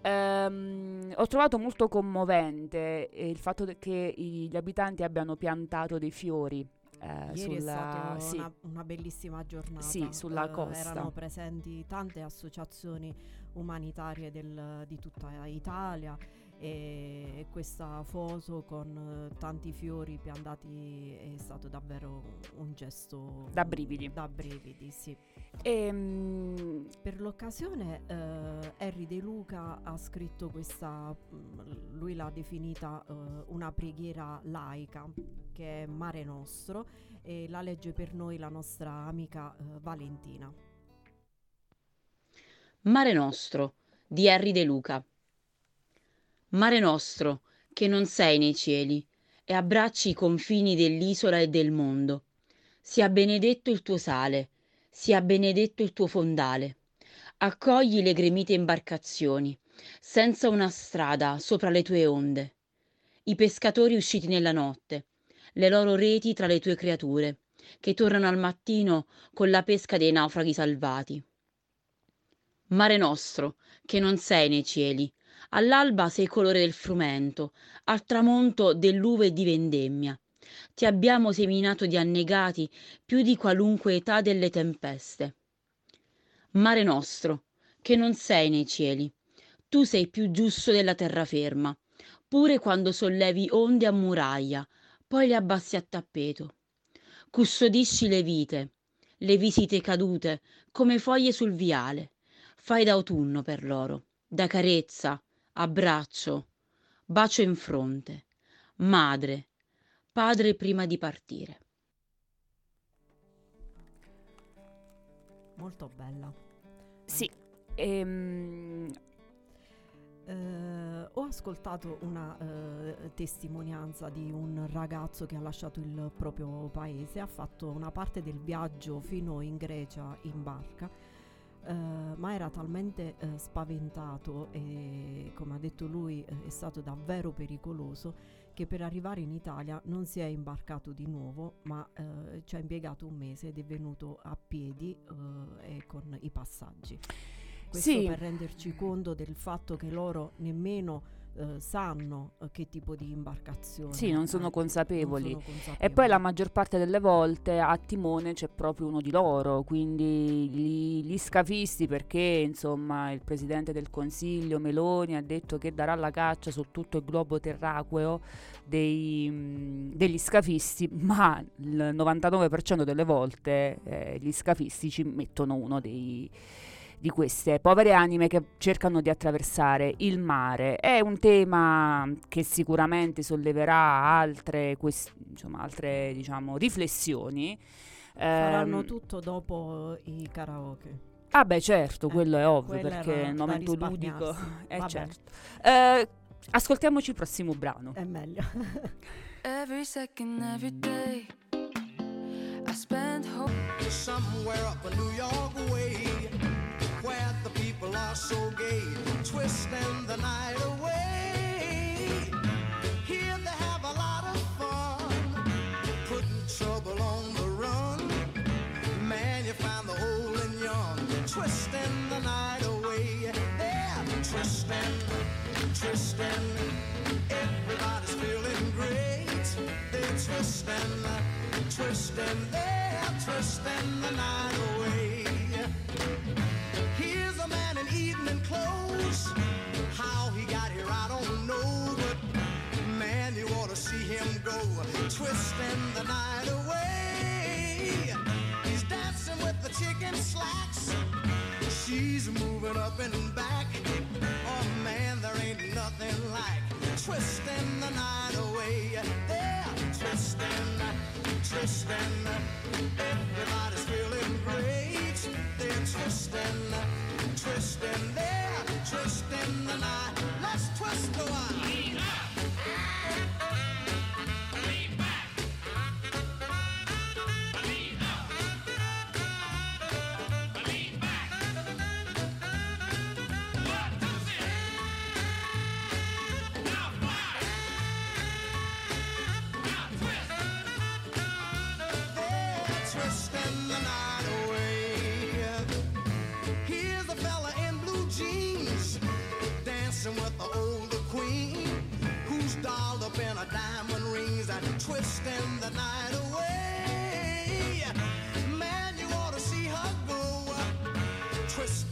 Ehm, ho trovato molto commovente eh, il fatto che i- gli abitanti abbiano piantato dei fiori eh, Ieri sulla, è stata sì, una, una bellissima giornata. Sì, sulla Eh, costa. Erano presenti tante associazioni umanitarie del- di tutta Italia e, e questa foto con eh, tanti fiori piantati è stato davvero un gesto Da brividi. Da brividi, sì. Ehm, Per l'occasione eh, Harry De Luca ha scritto questa, mm, lui l'ha definita eh, una preghiera laica, che è Mare Nostro, e la legge per noi la nostra amica eh, Valentina. Mare Nostro di Harry De Luca. Mare Nostro, che non sei nei cieli e abbracci i confini dell'isola e del mondo. Sia benedetto il tuo sale, sia benedetto il tuo fondale. Accogli le gremite imbarcazioni, senza una strada sopra le tue onde. I pescatori usciti nella notte, le loro reti tra le tue creature, che tornano al mattino con la pesca dei naufraghi salvati. Mare nostro, che non sei nei cieli, all'alba sei colore del frumento, al tramonto dell'uve di vendemmia. Ti abbiamo seminato di annegati più di qualunque età delle tempeste. Mare nostro, che non sei nei cieli, tu sei più giusto della terraferma, pure quando sollevi onde a muraglia, poi le abbassi a tappeto. Custodisci le vite, le visite cadute come foglie sul viale. Fai da autunno per loro, da carezza, abbraccio, bacio in fronte, madre, padre prima di partire. Molto bella. Sì, ehm, Eh, ho ascoltato una eh, testimonianza di un ragazzo che ha lasciato il proprio paese, ha fatto una parte del viaggio fino in Grecia in barca, eh, ma era talmente eh, spaventato e come ha detto lui eh, è stato davvero pericoloso che per arrivare in Italia non si è imbarcato di nuovo, ma ci ha impiegato un mese ed è venuto a piedi e con i passaggi. Questo Sì. per renderci conto del fatto che loro nemmeno eh, sanno eh, che tipo di imbarcazione. Sì, non sono consapevoli. non sono E poi consapevoli. la maggior parte delle volte a timone c'è proprio uno di loro, quindi gli, gli scafisti, perché insomma il presidente del consiglio Meloni ha detto che darà la caccia su tutto il globo terraqueo dei, mh, degli scafisti, ma il 99% delle volte eh, gli scafisti ci mettono uno dei di queste povere anime che cercano di attraversare il mare. È un tema che sicuramente solleverà altre, quest- insomma, altre diciamo, riflessioni. Faranno Ehm, tutto dopo i karaoke. Ah beh certo, Eh, quello è ovvio perché il da momento ludico è Vabbè. certo. Eh, ascoltiamoci il prossimo brano. È meglio. Every second, every day, I spend hope. somewhere up a New York way are so gay, twisting the night away. Here they have a lot of fun, putting trouble on the run. Man, you find the old and young, twisting the night away. They're twisting, twisting. Everybody's feeling great. They're twisting, twisting. They're twisting the night away. Clothes. How he got here, I don't know. But man, you ought to see him go. Twisting the night away. He's dancing with the chicken slacks. She's moving up and back. Oh man, there ain't nothing like twisting the night away. They're twisting, twisting. Everybody's feeling great. They're twisting, twisting. They're twisting the night. Let's twist a while.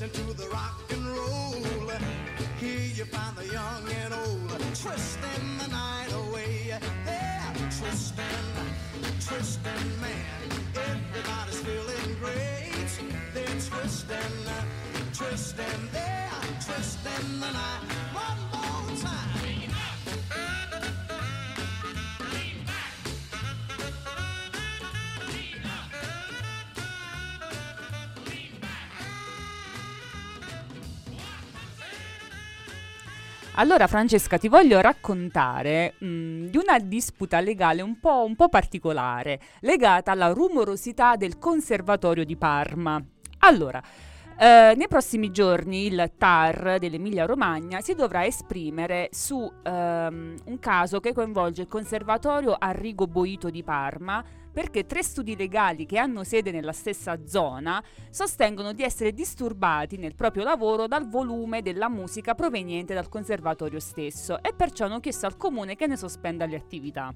Twisting to the rock and roll. Here you find the young and old twisting the night away. They're twisting, twisting, man. Everybody's feeling great. They're twisting, twisting, Allora Francesca ti voglio raccontare mh, di una disputa legale un po', un po' particolare, legata alla rumorosità del Conservatorio di Parma. Allora, eh, nei prossimi giorni il TAR dell'Emilia Romagna si dovrà esprimere su ehm, un caso che coinvolge il Conservatorio Arrigo Boito di Parma perché tre studi legali che hanno sede nella stessa zona sostengono di essere disturbati nel proprio lavoro dal volume della musica proveniente dal conservatorio stesso e perciò hanno chiesto al comune che ne sospenda le attività.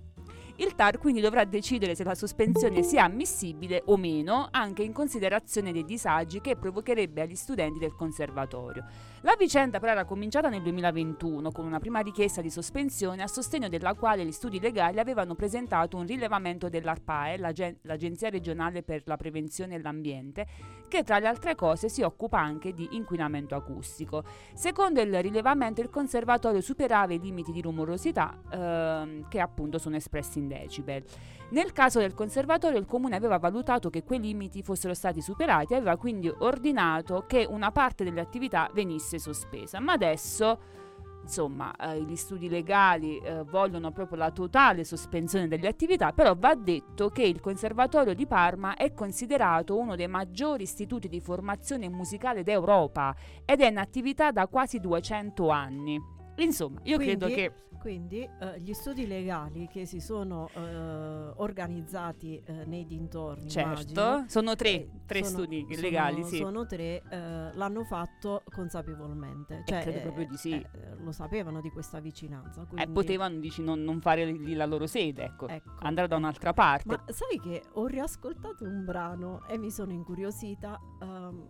Il TAR quindi dovrà decidere se la sospensione sia ammissibile o meno, anche in considerazione dei disagi che provocherebbe agli studenti del conservatorio. La vicenda però era cominciata nel 2021 con una prima richiesta di sospensione a sostegno della quale gli studi legali avevano presentato un rilevamento dell'ARPAE, l'Agen- l'Agenzia regionale per la prevenzione e l'ambiente, che tra le altre cose si occupa anche di inquinamento acustico. Secondo il rilevamento il conservatorio superava i limiti di rumorosità ehm, che appunto sono espressi in decibel. Nel caso del conservatorio il comune aveva valutato che quei limiti fossero stati superati e aveva quindi ordinato che una parte delle attività venisse sospesa. Ma adesso insomma eh, gli studi legali eh, vogliono proprio la totale sospensione delle attività, però va detto che il Conservatorio di Parma è considerato uno dei maggiori istituti di formazione musicale d'Europa ed è in attività da quasi 200 anni. Insomma, io Quindi- credo che Quindi eh, gli studi legali che si sono eh, organizzati eh, nei dintorni, Certo, immagino, sono tre- eh, tre sono- studi sono- legali, sì. Sono tre, eh, l'hanno fatto consapevolmente. Cioè, credo proprio di sì. eh, lo sapevano di questa vicinanza. quindi- potevano dici, non, non fare lì la loro sede, ecco, Ecco. andare da un'altra parte. Ma sai che ho riascoltato un brano e mi sono incuriosita ehm,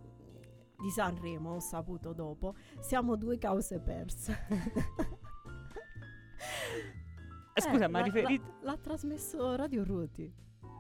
di Sanremo, ho saputo dopo. Siamo due cause perse. Eh, scusa, Eh, ma riferito... l'ha, l'ha trasmesso Radio Ruti.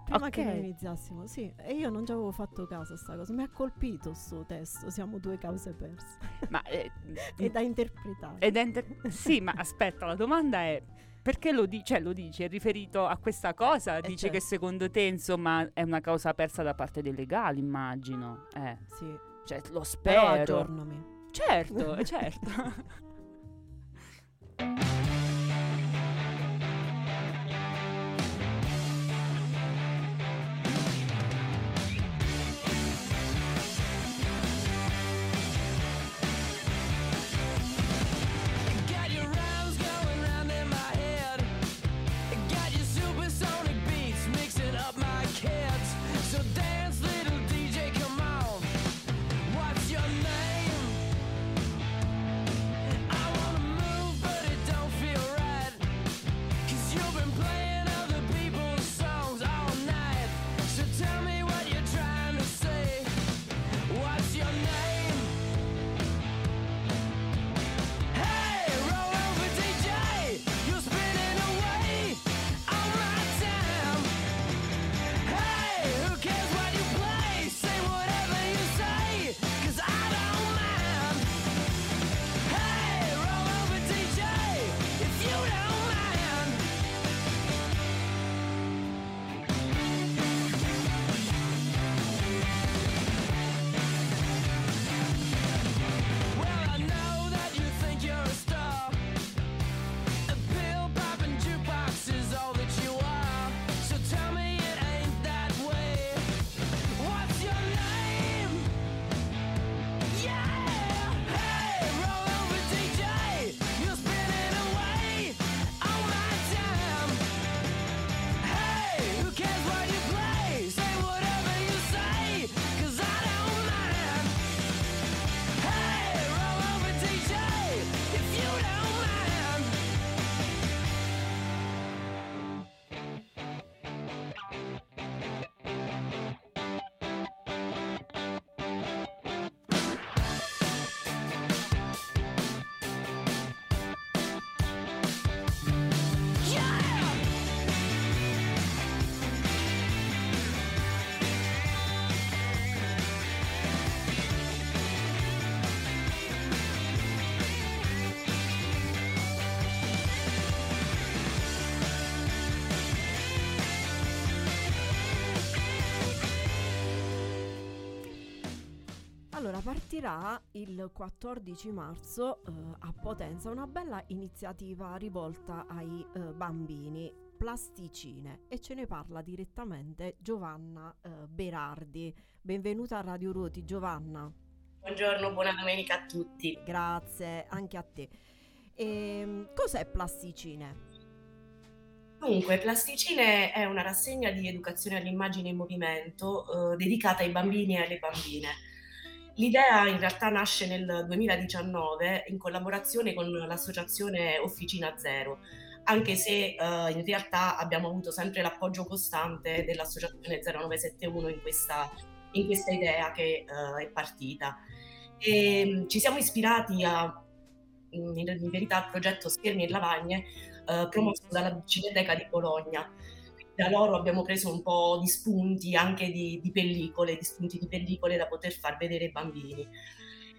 Prima che Ok. noi iniziassimo, sì, e io non ci avevo fatto caso a sta cosa. Mi ha colpito sto testo. Siamo due cause perse. Ma, eh, è da interpretare. È inter- sì, ma aspetta, la domanda è perché lo, di- cioè, lo dice? È riferito a questa cosa? Dice certo. che secondo te, insomma, è una causa persa da parte dei legali, immagino. Eh, Sì. cioè, lo Però spero. aggiornami. Certo, eh, certo. Il 14 marzo eh, a Potenza una bella iniziativa rivolta ai eh, bambini, Plasticine, e ce ne parla direttamente Giovanna eh, Berardi. Benvenuta a Radio Ruoti, Giovanna. Buongiorno, buona domenica a tutti. Grazie, anche a te. Ehm, cos'è Plasticine? Dunque, Plasticine è una rassegna di educazione all'immagine in movimento eh, dedicata ai bambini e alle bambine. L'idea in realtà nasce nel 2019 in collaborazione con l'associazione Officina Zero. anche se eh, in realtà abbiamo avuto sempre l'appoggio costante dell'associazione 0971 in questa, in questa idea che eh, è partita. E, mh, ci siamo ispirati a, in, in verità al progetto Schermi e Lavagne eh, promosso dalla Cineteca di Bologna. Da loro abbiamo preso un po' di spunti anche di, di pellicole, di spunti di pellicole da poter far vedere ai bambini.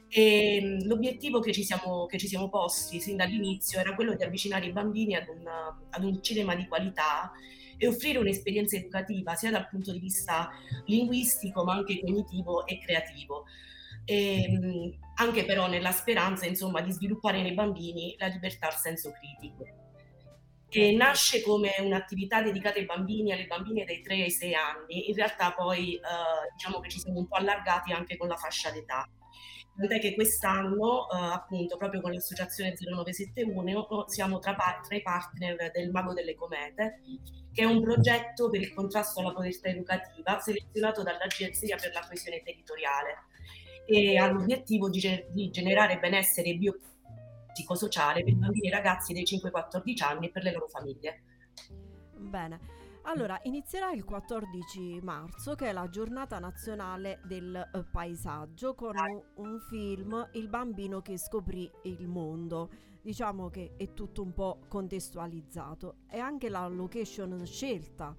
E mh, l'obiettivo che ci, siamo, che ci siamo posti sin dall'inizio era quello di avvicinare i bambini ad, una- ad un cinema di qualità e offrire un'esperienza educativa sia dal punto di vista linguistico ma anche cognitivo e creativo. E, mh, anche però nella speranza insomma, di sviluppare nei bambini la libertà al senso critico. E nasce come un'attività dedicata ai bambini, alle bambine dai 3 ai 6 anni, in realtà poi eh, diciamo che ci siamo un po' allargati anche con la fascia d'età. Tant'è che quest'anno, eh, appunto, proprio con l'associazione 0971, siamo tra, tra i partner del Mago delle Comete, che è un progetto per il contrasto alla povertà educativa selezionato dall'Agenzia per la coesione territoriale. E ha l'obiettivo di, di generare benessere biopsicosociale per i bambini e ragazzi dai 5-14 anni e per le loro famiglie. Bene. Allora, inizierà il 14 marzo, che è la giornata nazionale del eh, paesaggio, con un, un film, Il bambino che scoprì il mondo. Diciamo che è tutto un po' contestualizzato. E anche la location scelta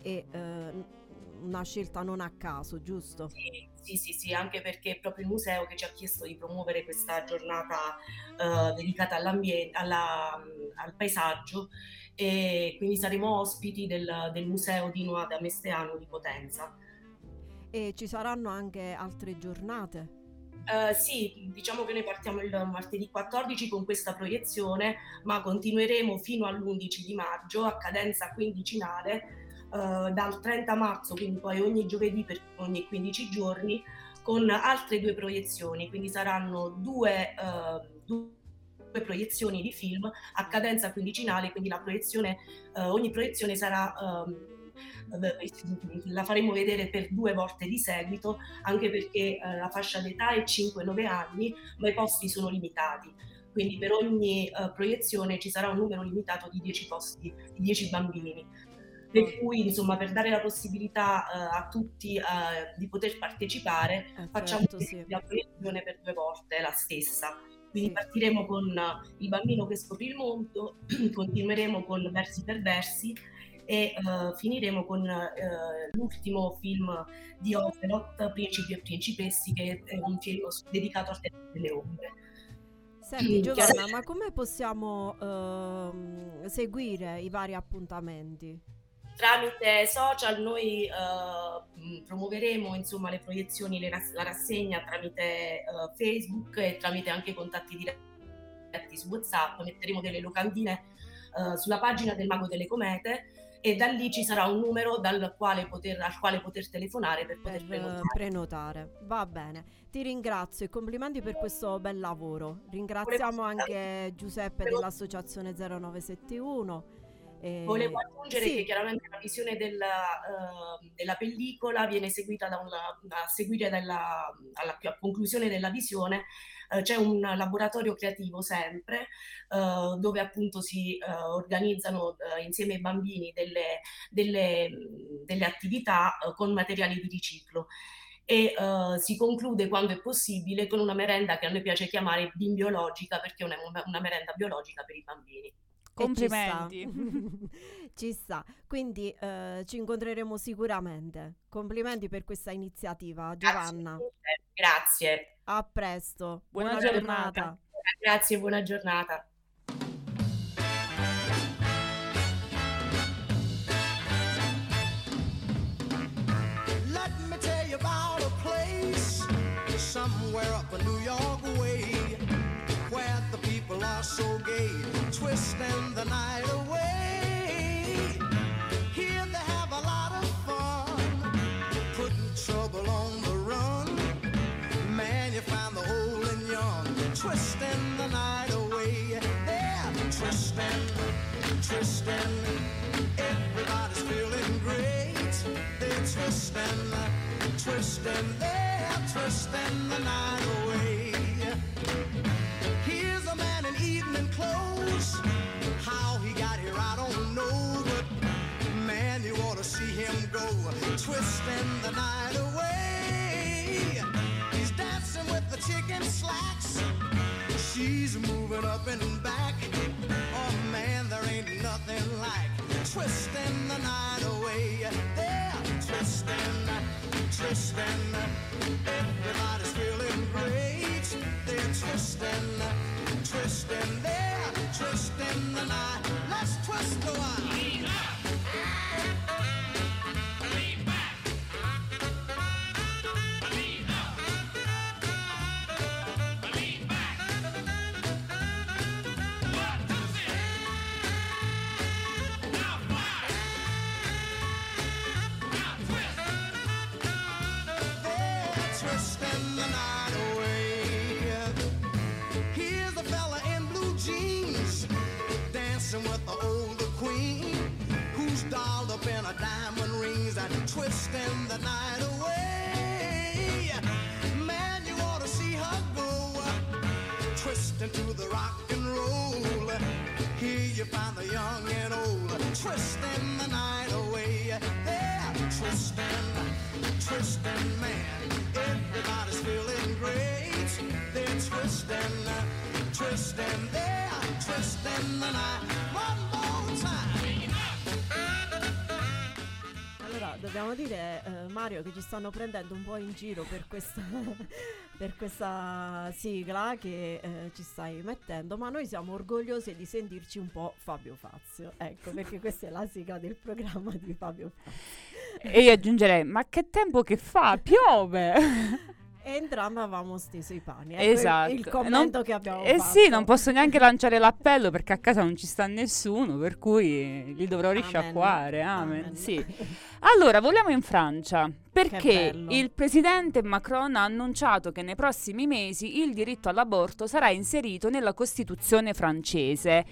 è eh, una scelta non a caso, giusto? Sì, sì, sì, sì, anche perché è proprio il museo che ci ha chiesto di promuovere questa giornata eh, dedicata all'ambiente, alla- al paesaggio e quindi saremo ospiti del, del museo di Noa da Mesteano di Potenza. E ci saranno anche altre giornate. Eh, sì, diciamo che noi partiamo il martedì 14 con questa proiezione, ma continueremo fino all'11 di maggio a cadenza quindicinale, eh, dal 30 marzo, quindi poi ogni giovedì per ogni 15 giorni, con altre due proiezioni, quindi saranno due, eh, due proiezioni di film a cadenza quindicinale, quindi la proiezione, eh, ogni proiezione sarà... ehm, la faremo vedere per due volte di seguito, anche perché eh, la fascia d'età è 5-9 anni, ma i posti sono limitati. Quindi per ogni eh, proiezione ci sarà un numero limitato di 10 posti, di 10 bambini. Per cui, insomma, per dare la possibilità eh, a tutti eh, di poter partecipare, Eh, facciamo certo, sì. la proiezione per due volte, la stessa. Quindi partiremo con eh, Il bambino che scoprì il mondo, continueremo con Versi per versi e eh, finiremo con eh, l'ultimo film di Ocelot, Principi e Principessi, che è un film dedicato al tema delle ombre. Senti Giovanna, ma come possiamo ehm, seguire i vari appuntamenti? Tramite social noi eh, promuoveremo insomma, le proiezioni, le ras- la rassegna tramite eh, Facebook e tramite anche contatti diretti su WhatsApp, metteremo delle locandine eh, sulla pagina del Mago delle Comete e da lì ci sarà un numero dal quale poter, al quale poter telefonare per poter Per eh, prenotare. prenotare. Va bene, ti ringrazio e complimenti per questo bel lavoro. Ringraziamo anche Giuseppe dell'associazione 0971. Volevo aggiungere sì. che chiaramente la visione della, eh, della pellicola viene seguita da una, a seguire dalla, alla a conclusione della visione eh, c'è un laboratorio creativo sempre eh, dove appunto si eh, organizzano insieme ai bambini delle, delle, delle attività con materiali di riciclo e eh, si conclude quando è possibile con una merenda che a noi piace chiamare bimbiologica perché è una, una merenda biologica per i bambini. E ci sta. Complimenti. Ci sta, quindi eh, ci incontreremo sicuramente. Complimenti per questa iniziativa, Giovanna. Grazie. A presto. Buona giornata. Grazie, buona giornata. Let me tell you about a place somewhere up in New twisting the night away. Here they have a lot of fun, putting trouble on the run. Man, you find the old and young, twisting the night away. They're twisting, twisting. Everybody's feeling great. They're twisting, twisting. They're twisting the night away evening clothes. How he got here, I don't know, but man, you ought to see him go twisting the night away. He's dancing with the chicken slacks. She's moving up and back. Oh man, there ain't nothing like twisting the night away. They're twisting, twisting. Everybody's feeling great. They're twisting twist in there, twist in the night. Let's twist the wire. Dire, eh, Mario, che ci stanno prendendo un po' in giro per questa, per questa sigla che eh, ci stai mettendo, ma noi siamo orgogliosi di sentirci un po' Fabio Fazio. Ecco, perché questa è la sigla del programma di Fabio Fazio. E io aggiungerei, ma che tempo che fa? Piove! E entrambi avevamo steso i panni. Ecco esatto. il, il commento Non- che abbiamo Eh fatto. sì, non posso neanche lanciare l'appello perché a casa non ci sta nessuno, per cui li dovrò risciacquare. Amen. Sì. Allora, voliamo in Francia perché il presidente Macron ha annunciato che nei prossimi mesi il diritto all'aborto sarà inserito nella Costituzione francese.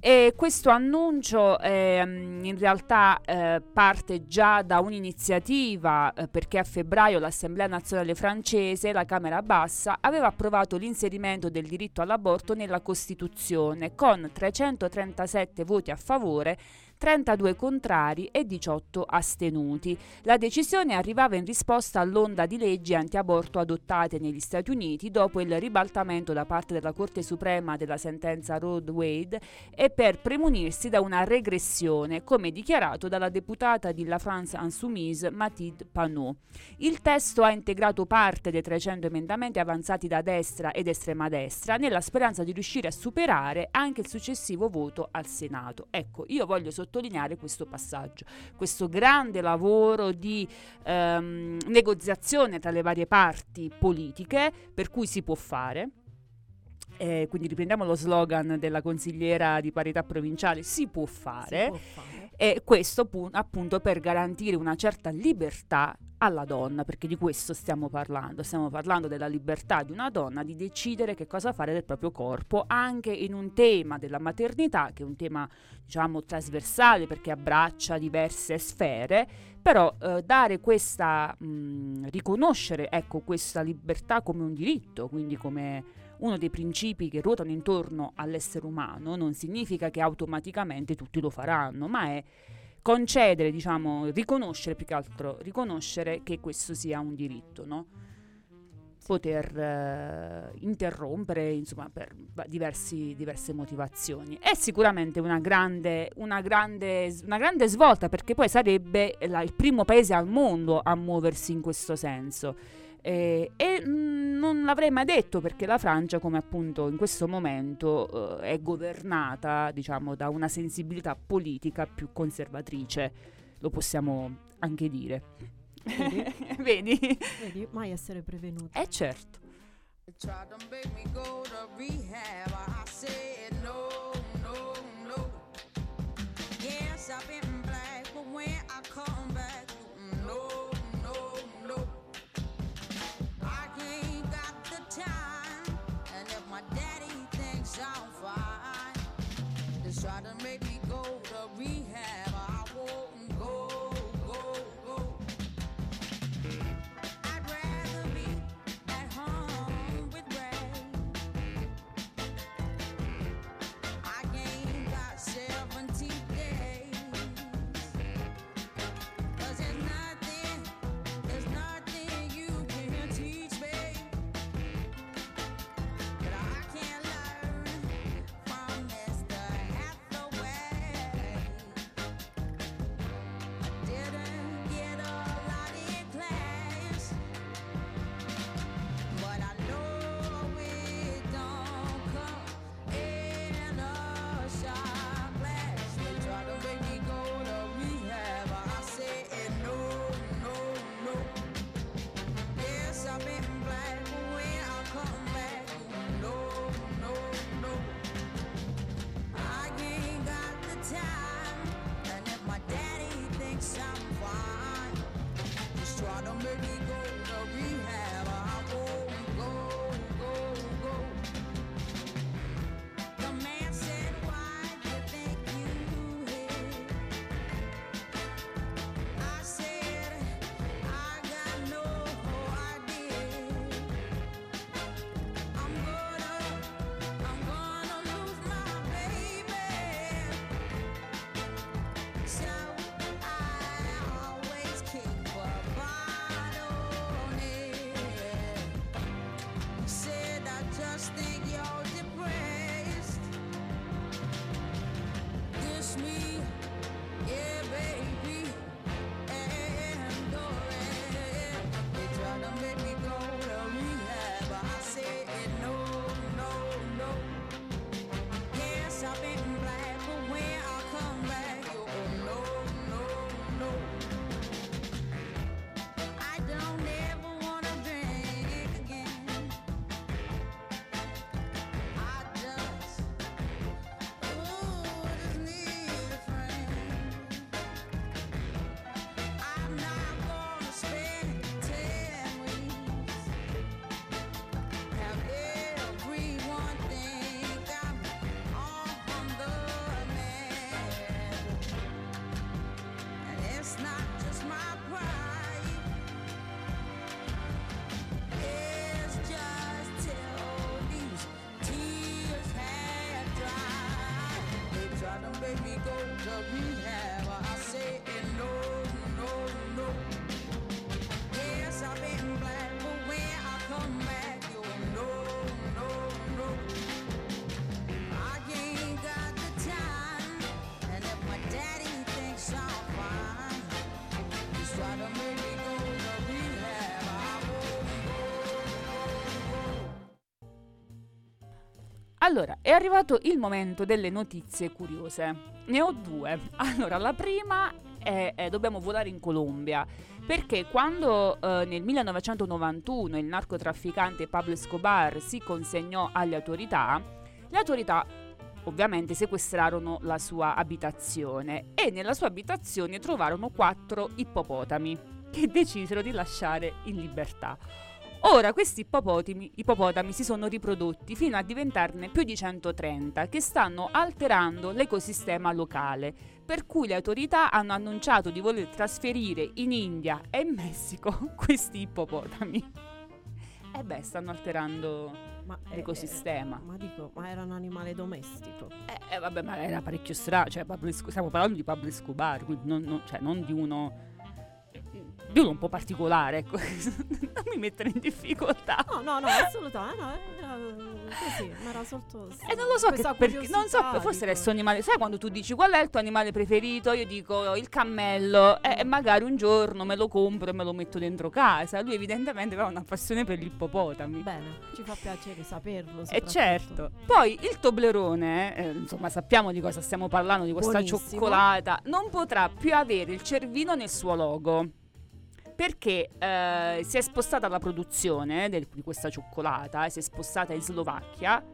E questo annuncio ehm, in realtà eh, parte già da un'iniziativa eh, perché a febbraio l'Assemblea nazionale francese, la Camera bassa, aveva approvato l'inserimento del diritto all'aborto nella Costituzione con 337 voti a favore 32 contrari e 18 astenuti. La decisione arrivava in risposta all'onda di leggi anti-aborto adottate negli Stati Uniti dopo il ribaltamento da parte della Corte Suprema della sentenza Roe Wade e per premunirsi da una regressione, come dichiarato dalla deputata di La France Insoumise Mathilde Panot. Il testo ha integrato parte dei 300 emendamenti avanzati da destra ed estrema destra nella speranza di riuscire a superare anche il successivo voto al Senato. Ecco, io voglio sottolineare questo passaggio, questo grande lavoro di ehm, negoziazione tra le varie parti politiche per cui si può fare. Eh, quindi riprendiamo lo slogan della consigliera di parità provinciale, si può fare. Si può fare. E questo pu- appunto per garantire una certa libertà alla donna, perché di questo stiamo parlando. Stiamo parlando della libertà di una donna di decidere che cosa fare del proprio corpo, anche in un tema della maternità, che è un tema diciamo trasversale perché abbraccia diverse sfere, però eh, dare questa, mh, riconoscere ecco, questa libertà come un diritto, quindi come uno dei principi che ruotano intorno all'essere umano, non significa che automaticamente tutti lo faranno, ma è concedere, diciamo, riconoscere più che altro, riconoscere che questo sia un diritto, no? poter eh, interrompere insomma per diversi- diverse motivazioni è sicuramente una grande, una grande, una grande svolta perché poi sarebbe la- il primo paese al mondo a muoversi in questo senso eh, e mm, non l'avrei mai detto perché la Francia, come appunto in questo momento, eh, è governata, diciamo, da una sensibilità politica più conservatrice, lo possiamo anche dire. Vedi? Vedi? Vedi, mai essere prevenuti. Eh certo. Yes, I've been black, but when I come back, no, no, Allora, è arrivato il momento delle notizie curiose. Ne ho due. Allora, la prima è, è dobbiamo volare in Colombia. Perché quando eh, nel 1991 il narcotrafficante Pablo Escobar si consegnò alle autorità, le autorità ovviamente sequestrarono la sua abitazione e nella sua abitazione trovarono quattro ippopotami che decisero di lasciare in libertà. Ora questi ippopotami, ippopotami si sono riprodotti fino a diventarne più di 130 che stanno alterando l'ecosistema locale, per cui le autorità hanno annunciato di voler trasferire in India e in Messico questi ippopotami. E beh, stanno alterando Ma, eh, l'ecosistema. eh, ma dico, ma era un animale domestico. Eh, eh, vabbè, ma era parecchio strano. Cioè, Pablo stiamo parlando di Pablo Escobar, quindi non, non- cioè, non di uno. Uno un po' particolare, ecco. non mi mettere in difficoltà. No, no, no, assolutamente. No, era così, ma era soltanto. E non lo so, che, perché, non so, forse dico. suo animale. Sai quando tu dici qual è il tuo animale preferito? Io dico il cammello. E, e magari un giorno me lo compro e me lo metto dentro casa. Lui, evidentemente, aveva una passione per gli ippopotami. Bene, ci fa piacere saperlo. E certo. Poi il Toblerone, eh, insomma, sappiamo di cosa stiamo parlando, di questa Buonissimo. cioccolata, non potrà più avere il cervino nel suo logo. Perché eh, si è spostata la produzione del- di questa cioccolata, eh, si è spostata in Slovacchia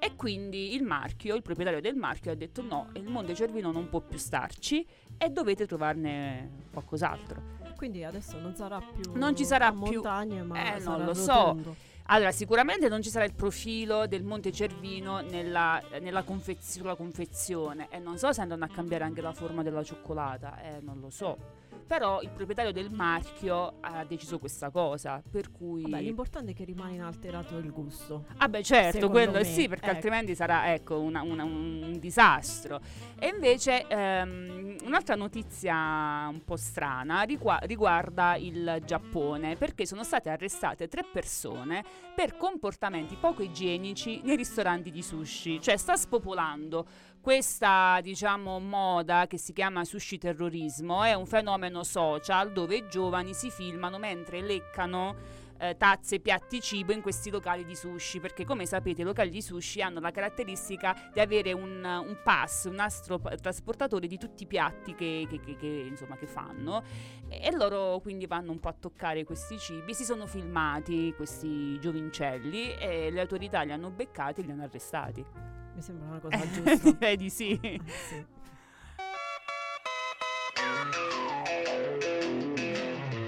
e quindi il marchio, il proprietario del marchio ha detto no, il Monte Cervino non può più starci e dovete trovarne qualcos'altro. Quindi adesso non sarà più. Non ci sarà più- montagne, ma Eh, non lo so. rotondo. Allora, sicuramente non ci sarà il profilo del Monte Cervino nella, nella confez- sulla confezione e non so se andranno a cambiare anche la forma della cioccolata, eh, non lo so. Però il proprietario del marchio ha deciso questa cosa, per cui... Vabbè, l'importante è che rimane inalterato il gusto. Ah beh certo, quello me, sì, perché ecco. altrimenti sarà ecco, una- una- un disastro. E invece ehm, un'altra notizia un po' strana rigua- riguarda il Giappone, perché sono state arrestate tre persone per comportamenti poco igienici nei ristoranti di sushi. Cioè sta spopolando questa, diciamo, moda che si chiama sushi terrorismo, è un fenomeno social dove i giovani si filmano mentre leccano eh, tazze, piatti, cibo in questi locali di sushi, perché come sapete i locali di sushi hanno la caratteristica di avere un, un pass, un nastro pa- trasportatore di tutti i piatti che, che- che- che, insomma, che fanno e loro quindi vanno un po' a toccare questi cibi, si sono filmati questi giovincelli e le autorità li hanno beccati e li hanno arrestati. Mi sembra una cosa giusta. Direi di sì. sì.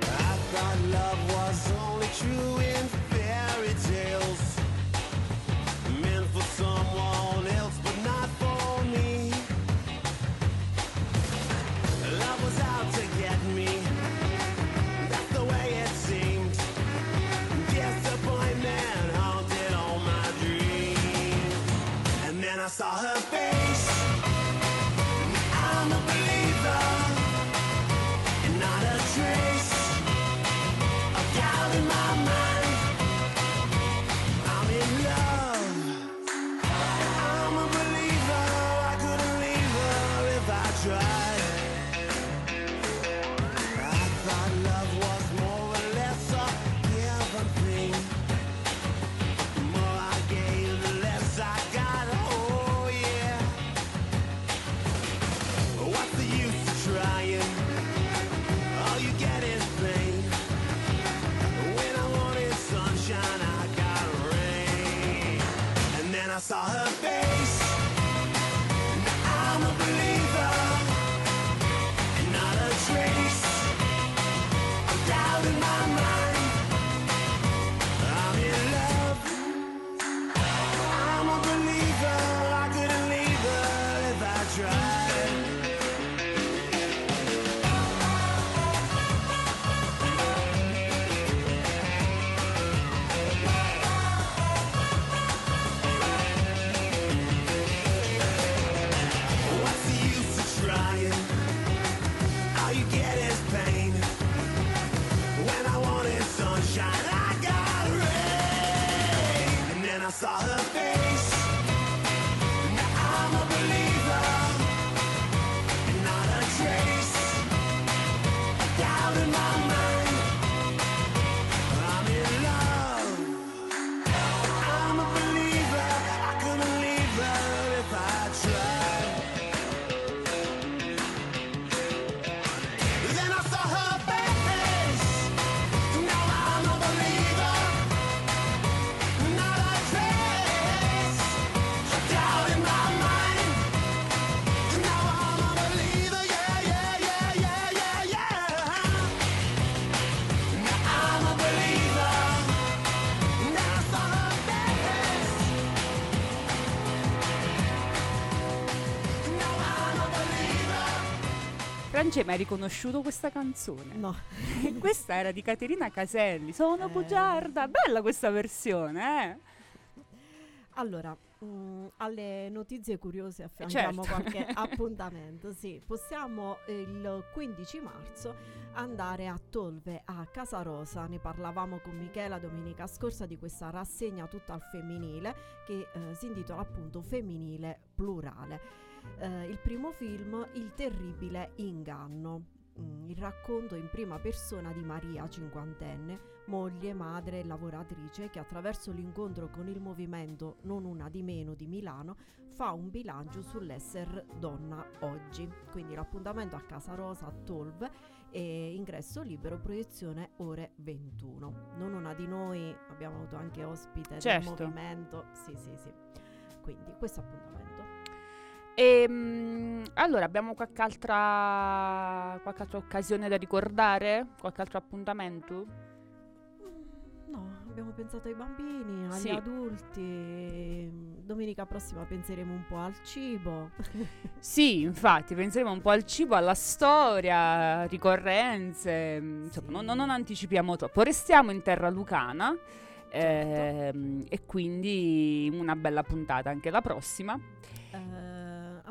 I thought love was only true I saw her saw her face. Francesca, hai riconosciuto questa canzone? No. questa era di Caterina Caselli. Sono bugiarda. Bella questa versione, eh? Allora, mm, alle notizie curiose affianchiamo certo. qualche appuntamento. Sì, possiamo eh, il 15 marzo andare a Tolve, a Casa Rosa. Ne parlavamo con Michela domenica scorsa di questa rassegna tutta al femminile che eh, si intitola appunto Femminile Plurale. Eh, il primo film, Il terribile inganno. Mm, il racconto in prima persona di Maria, cinquantenne, moglie, madre e lavoratrice che attraverso l'incontro con il movimento Non una di meno di Milano fa un bilancio sull'essere donna oggi. Quindi l'appuntamento a Casa Rosa a Tolve e ingresso libero, proiezione ore 21. Non una di noi, abbiamo avuto anche ospite Certo. del movimento. Sì, sì, sì. Quindi questo appuntamento. Ehm, allora, abbiamo qualche altra, qualche altra occasione da ricordare? Qualche altro appuntamento? No, abbiamo pensato ai bambini, agli Sì. adulti. Domenica prossima penseremo un po' al cibo. Sì, infatti, penseremo un po' al cibo, alla storia, ricorrenze, mm, insomma, non, non anticipiamo troppo. Restiamo in terra lucana ehm, e quindi una bella puntata anche la prossima.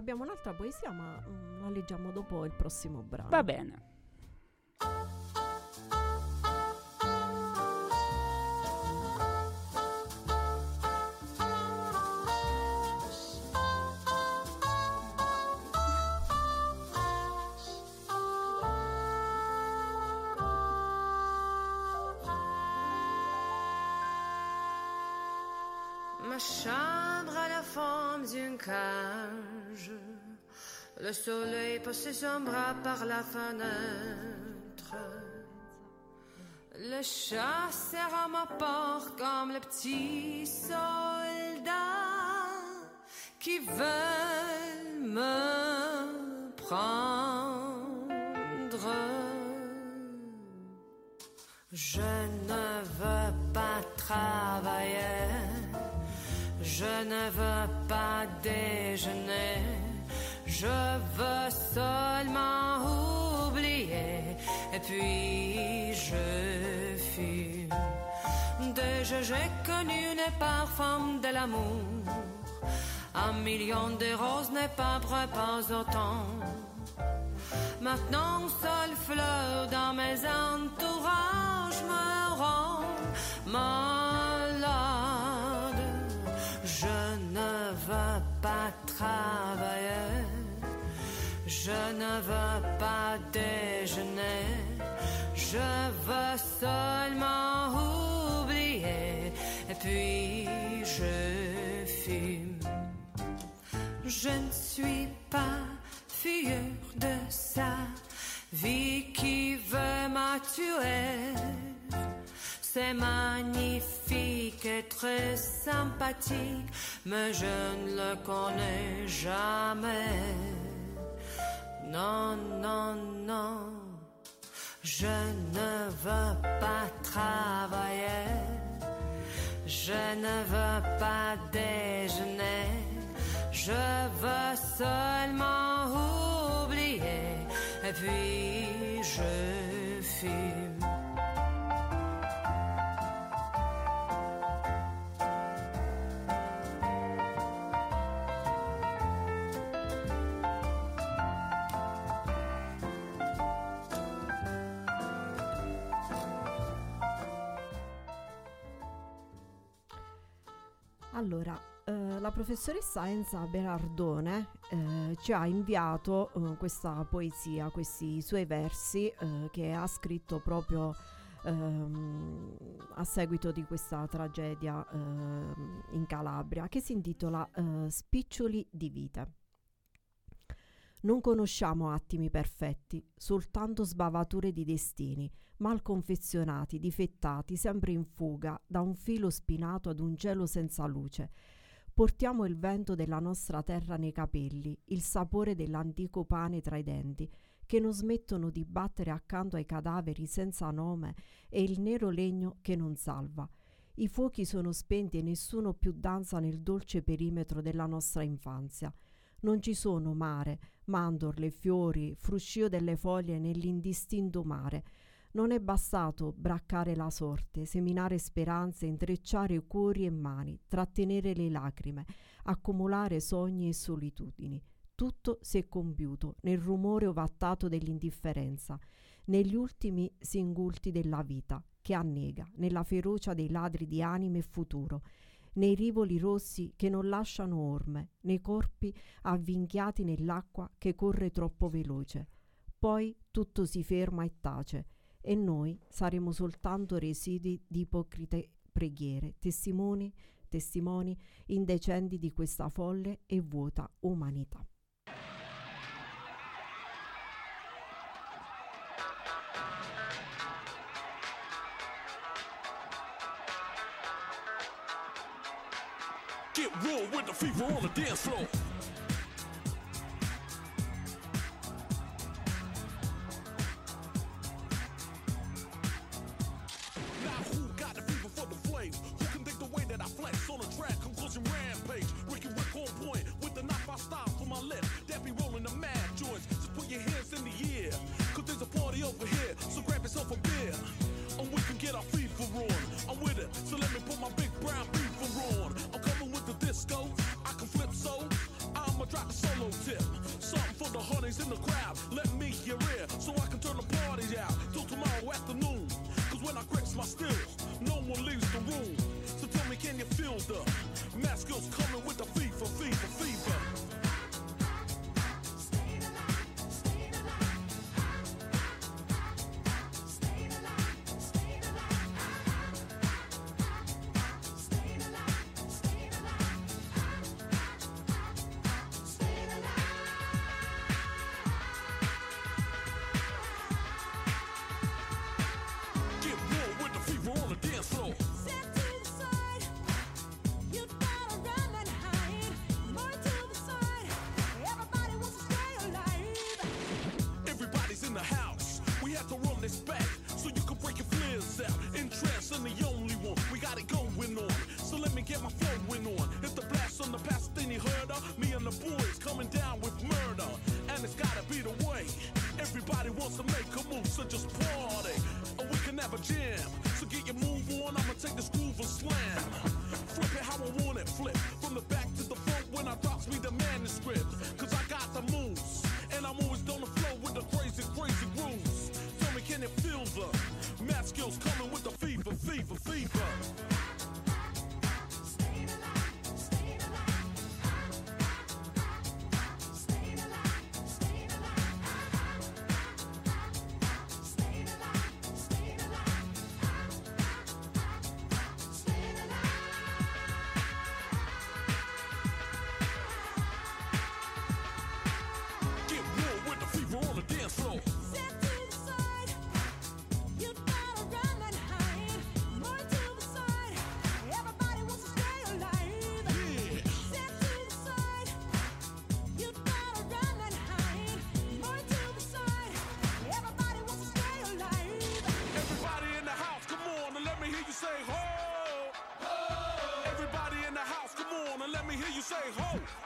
Abbiamo un'altra poesia, ma mm, la leggiamo dopo il prossimo brano. Va bene. Soleil passe son bras par la fenêtre. Le chat serre à ma porte comme le petit soldat qui veut me prendre. Je ne veux pas travailler, je ne veux pas déjeuner, je veux seulement oublier et puis je fume. Déjà j'ai connu les parfums de l'amour, un million de roses n'est pas vrai pas autant. Maintenant, seule fleur dans mes entourages me rend malade. Je ne veux pas travailler, je ne veux pas déjeuner, je veux seulement oublier et puis je fume. Je ne suis pas figure de sa vie qui veut me tuer. C'est magnifique et très sympathique, mais je ne le connais jamais. Non, non, non, je ne veux pas travailler, je ne veux pas déjeuner. Je veux seulement oublier et puis je fume. Allora, eh, la professoressa Enza Berardone eh, ci ha inviato eh, questa poesia, questi suoi versi eh, che ha scritto proprio ehm, a seguito di questa tragedia ehm, in Calabria, che si intitola eh, Spiccioli di vite. Non conosciamo attimi perfetti, soltanto sbavature di destini, mal confezionati, difettati, sempre in fuga, da un filo spinato ad un cielo senza luce. Portiamo il vento della nostra terra nei capelli, il sapore dell'antico pane tra i denti, che non smettono di battere accanto ai cadaveri senza nome e il nero legno che non salva. I fuochi sono spenti e nessuno più danza nel dolce perimetro della nostra infanzia. Non ci sono mare, mandorle, fiori, fruscio delle foglie nell'indistinto mare, non è bastato braccare la sorte, seminare speranze, intrecciare cuori e mani, trattenere le lacrime, accumulare sogni e solitudini. Tutto si è compiuto nel rumore ovattato dell'indifferenza, negli ultimi singulti della vita, che annega, nella ferocia dei ladri di anime e futuro, nei rivoli rossi che non lasciano orme, nei corpi avvinchiati nell'acqua che corre troppo veloce. Poi tutto si ferma e tace, e noi saremo soltanto residui di ipocrite preghiere, testimoni, testimoni indecenti di questa folle e vuota umanità. Get real with the fever on the dance floor. say ho.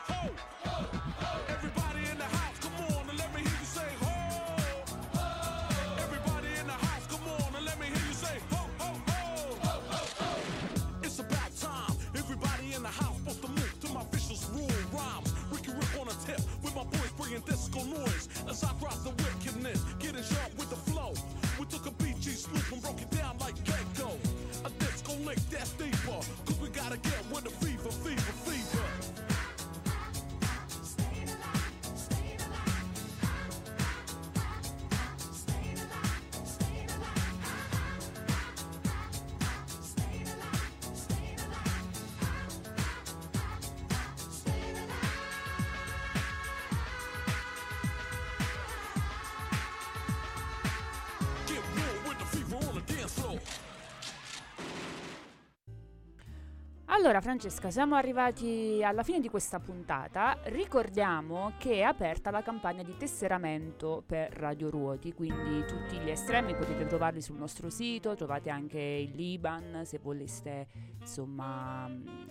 Allora Francesca, siamo arrivati alla fine di questa puntata. Ricordiamo che è aperta la campagna di tesseramento per Radio Ruoti, quindi tutti gli estremi potete trovarli sul nostro sito, trovate anche il Liban se voleste insomma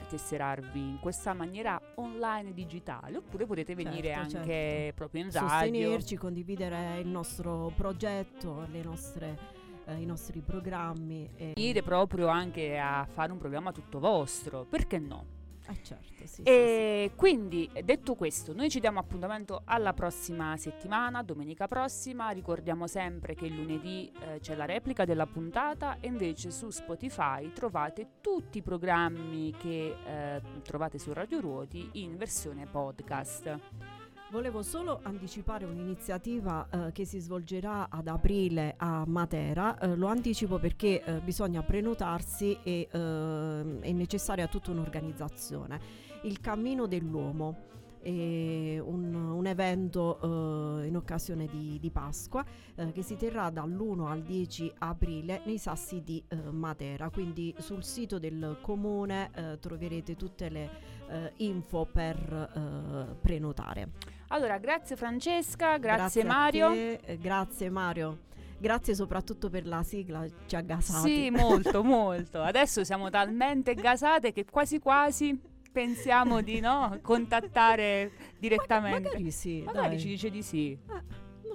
tesserarvi in questa maniera online digitale, oppure potete venire Certo, anche certo. proprio in radio. Sostenerci, condividere il nostro progetto, le nostre, eh, i nostri programmi. E... Venire proprio anche a fare un programma tutto vostro, perché no? Eh certo, sì, sì, E quindi detto questo, noi ci diamo appuntamento alla prossima settimana, domenica prossima. Ricordiamo sempre che il lunedì eh, c'è la replica della puntata e invece su Spotify trovate tutti i programmi che eh, trovate su Radio Ruoti in versione podcast. Volevo solo anticipare un'iniziativa eh, che si svolgerà ad aprile a Matera. Eh, lo anticipo perché eh, bisogna prenotarsi e ehm, è necessaria tutta un'organizzazione. Il Cammino dell'Uomo. un, un evento eh, in occasione di, di Pasqua eh, che si terrà dall'1 al 10 aprile nei sassi di eh, Matera quindi sul sito del comune eh, troverete tutte le eh, info per eh, prenotare Allora, grazie Francesca, grazie, a Mario. te, eh, grazie Mario. Grazie soprattutto per la sigla, ci ha gasati. Sì, molto, molto. Adesso siamo talmente gasate che quasi quasi pensiamo di no, contattare direttamente. magari sì, Magari dai. ci dice di sì.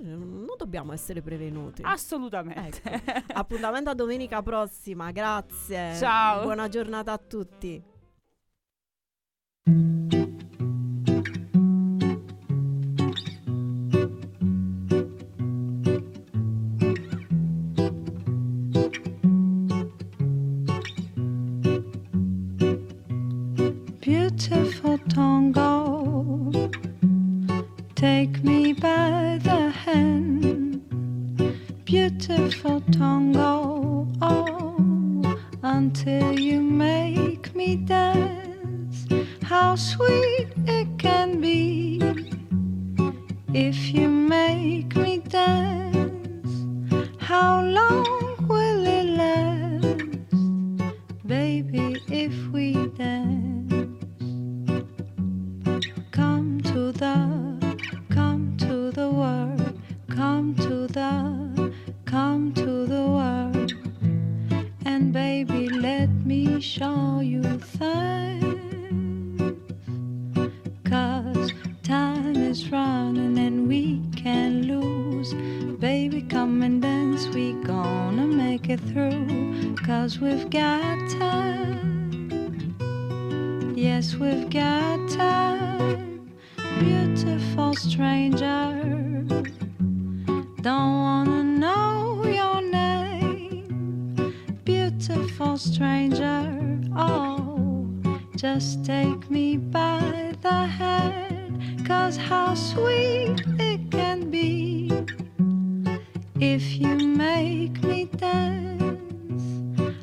Non non dobbiamo essere prevenuti. Assolutamente. Ecco. Appuntamento a domenica prossima, grazie. Ciao. Buona giornata a tutti. Just take me by the hand. Cause how sweet it can be if you make me dance.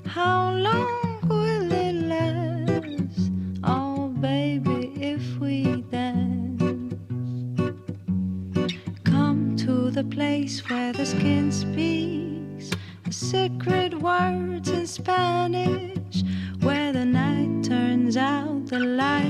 How long will it last? Oh, baby, if we dance. Come to the place where the skin speaks the secret words in Spanish, the lights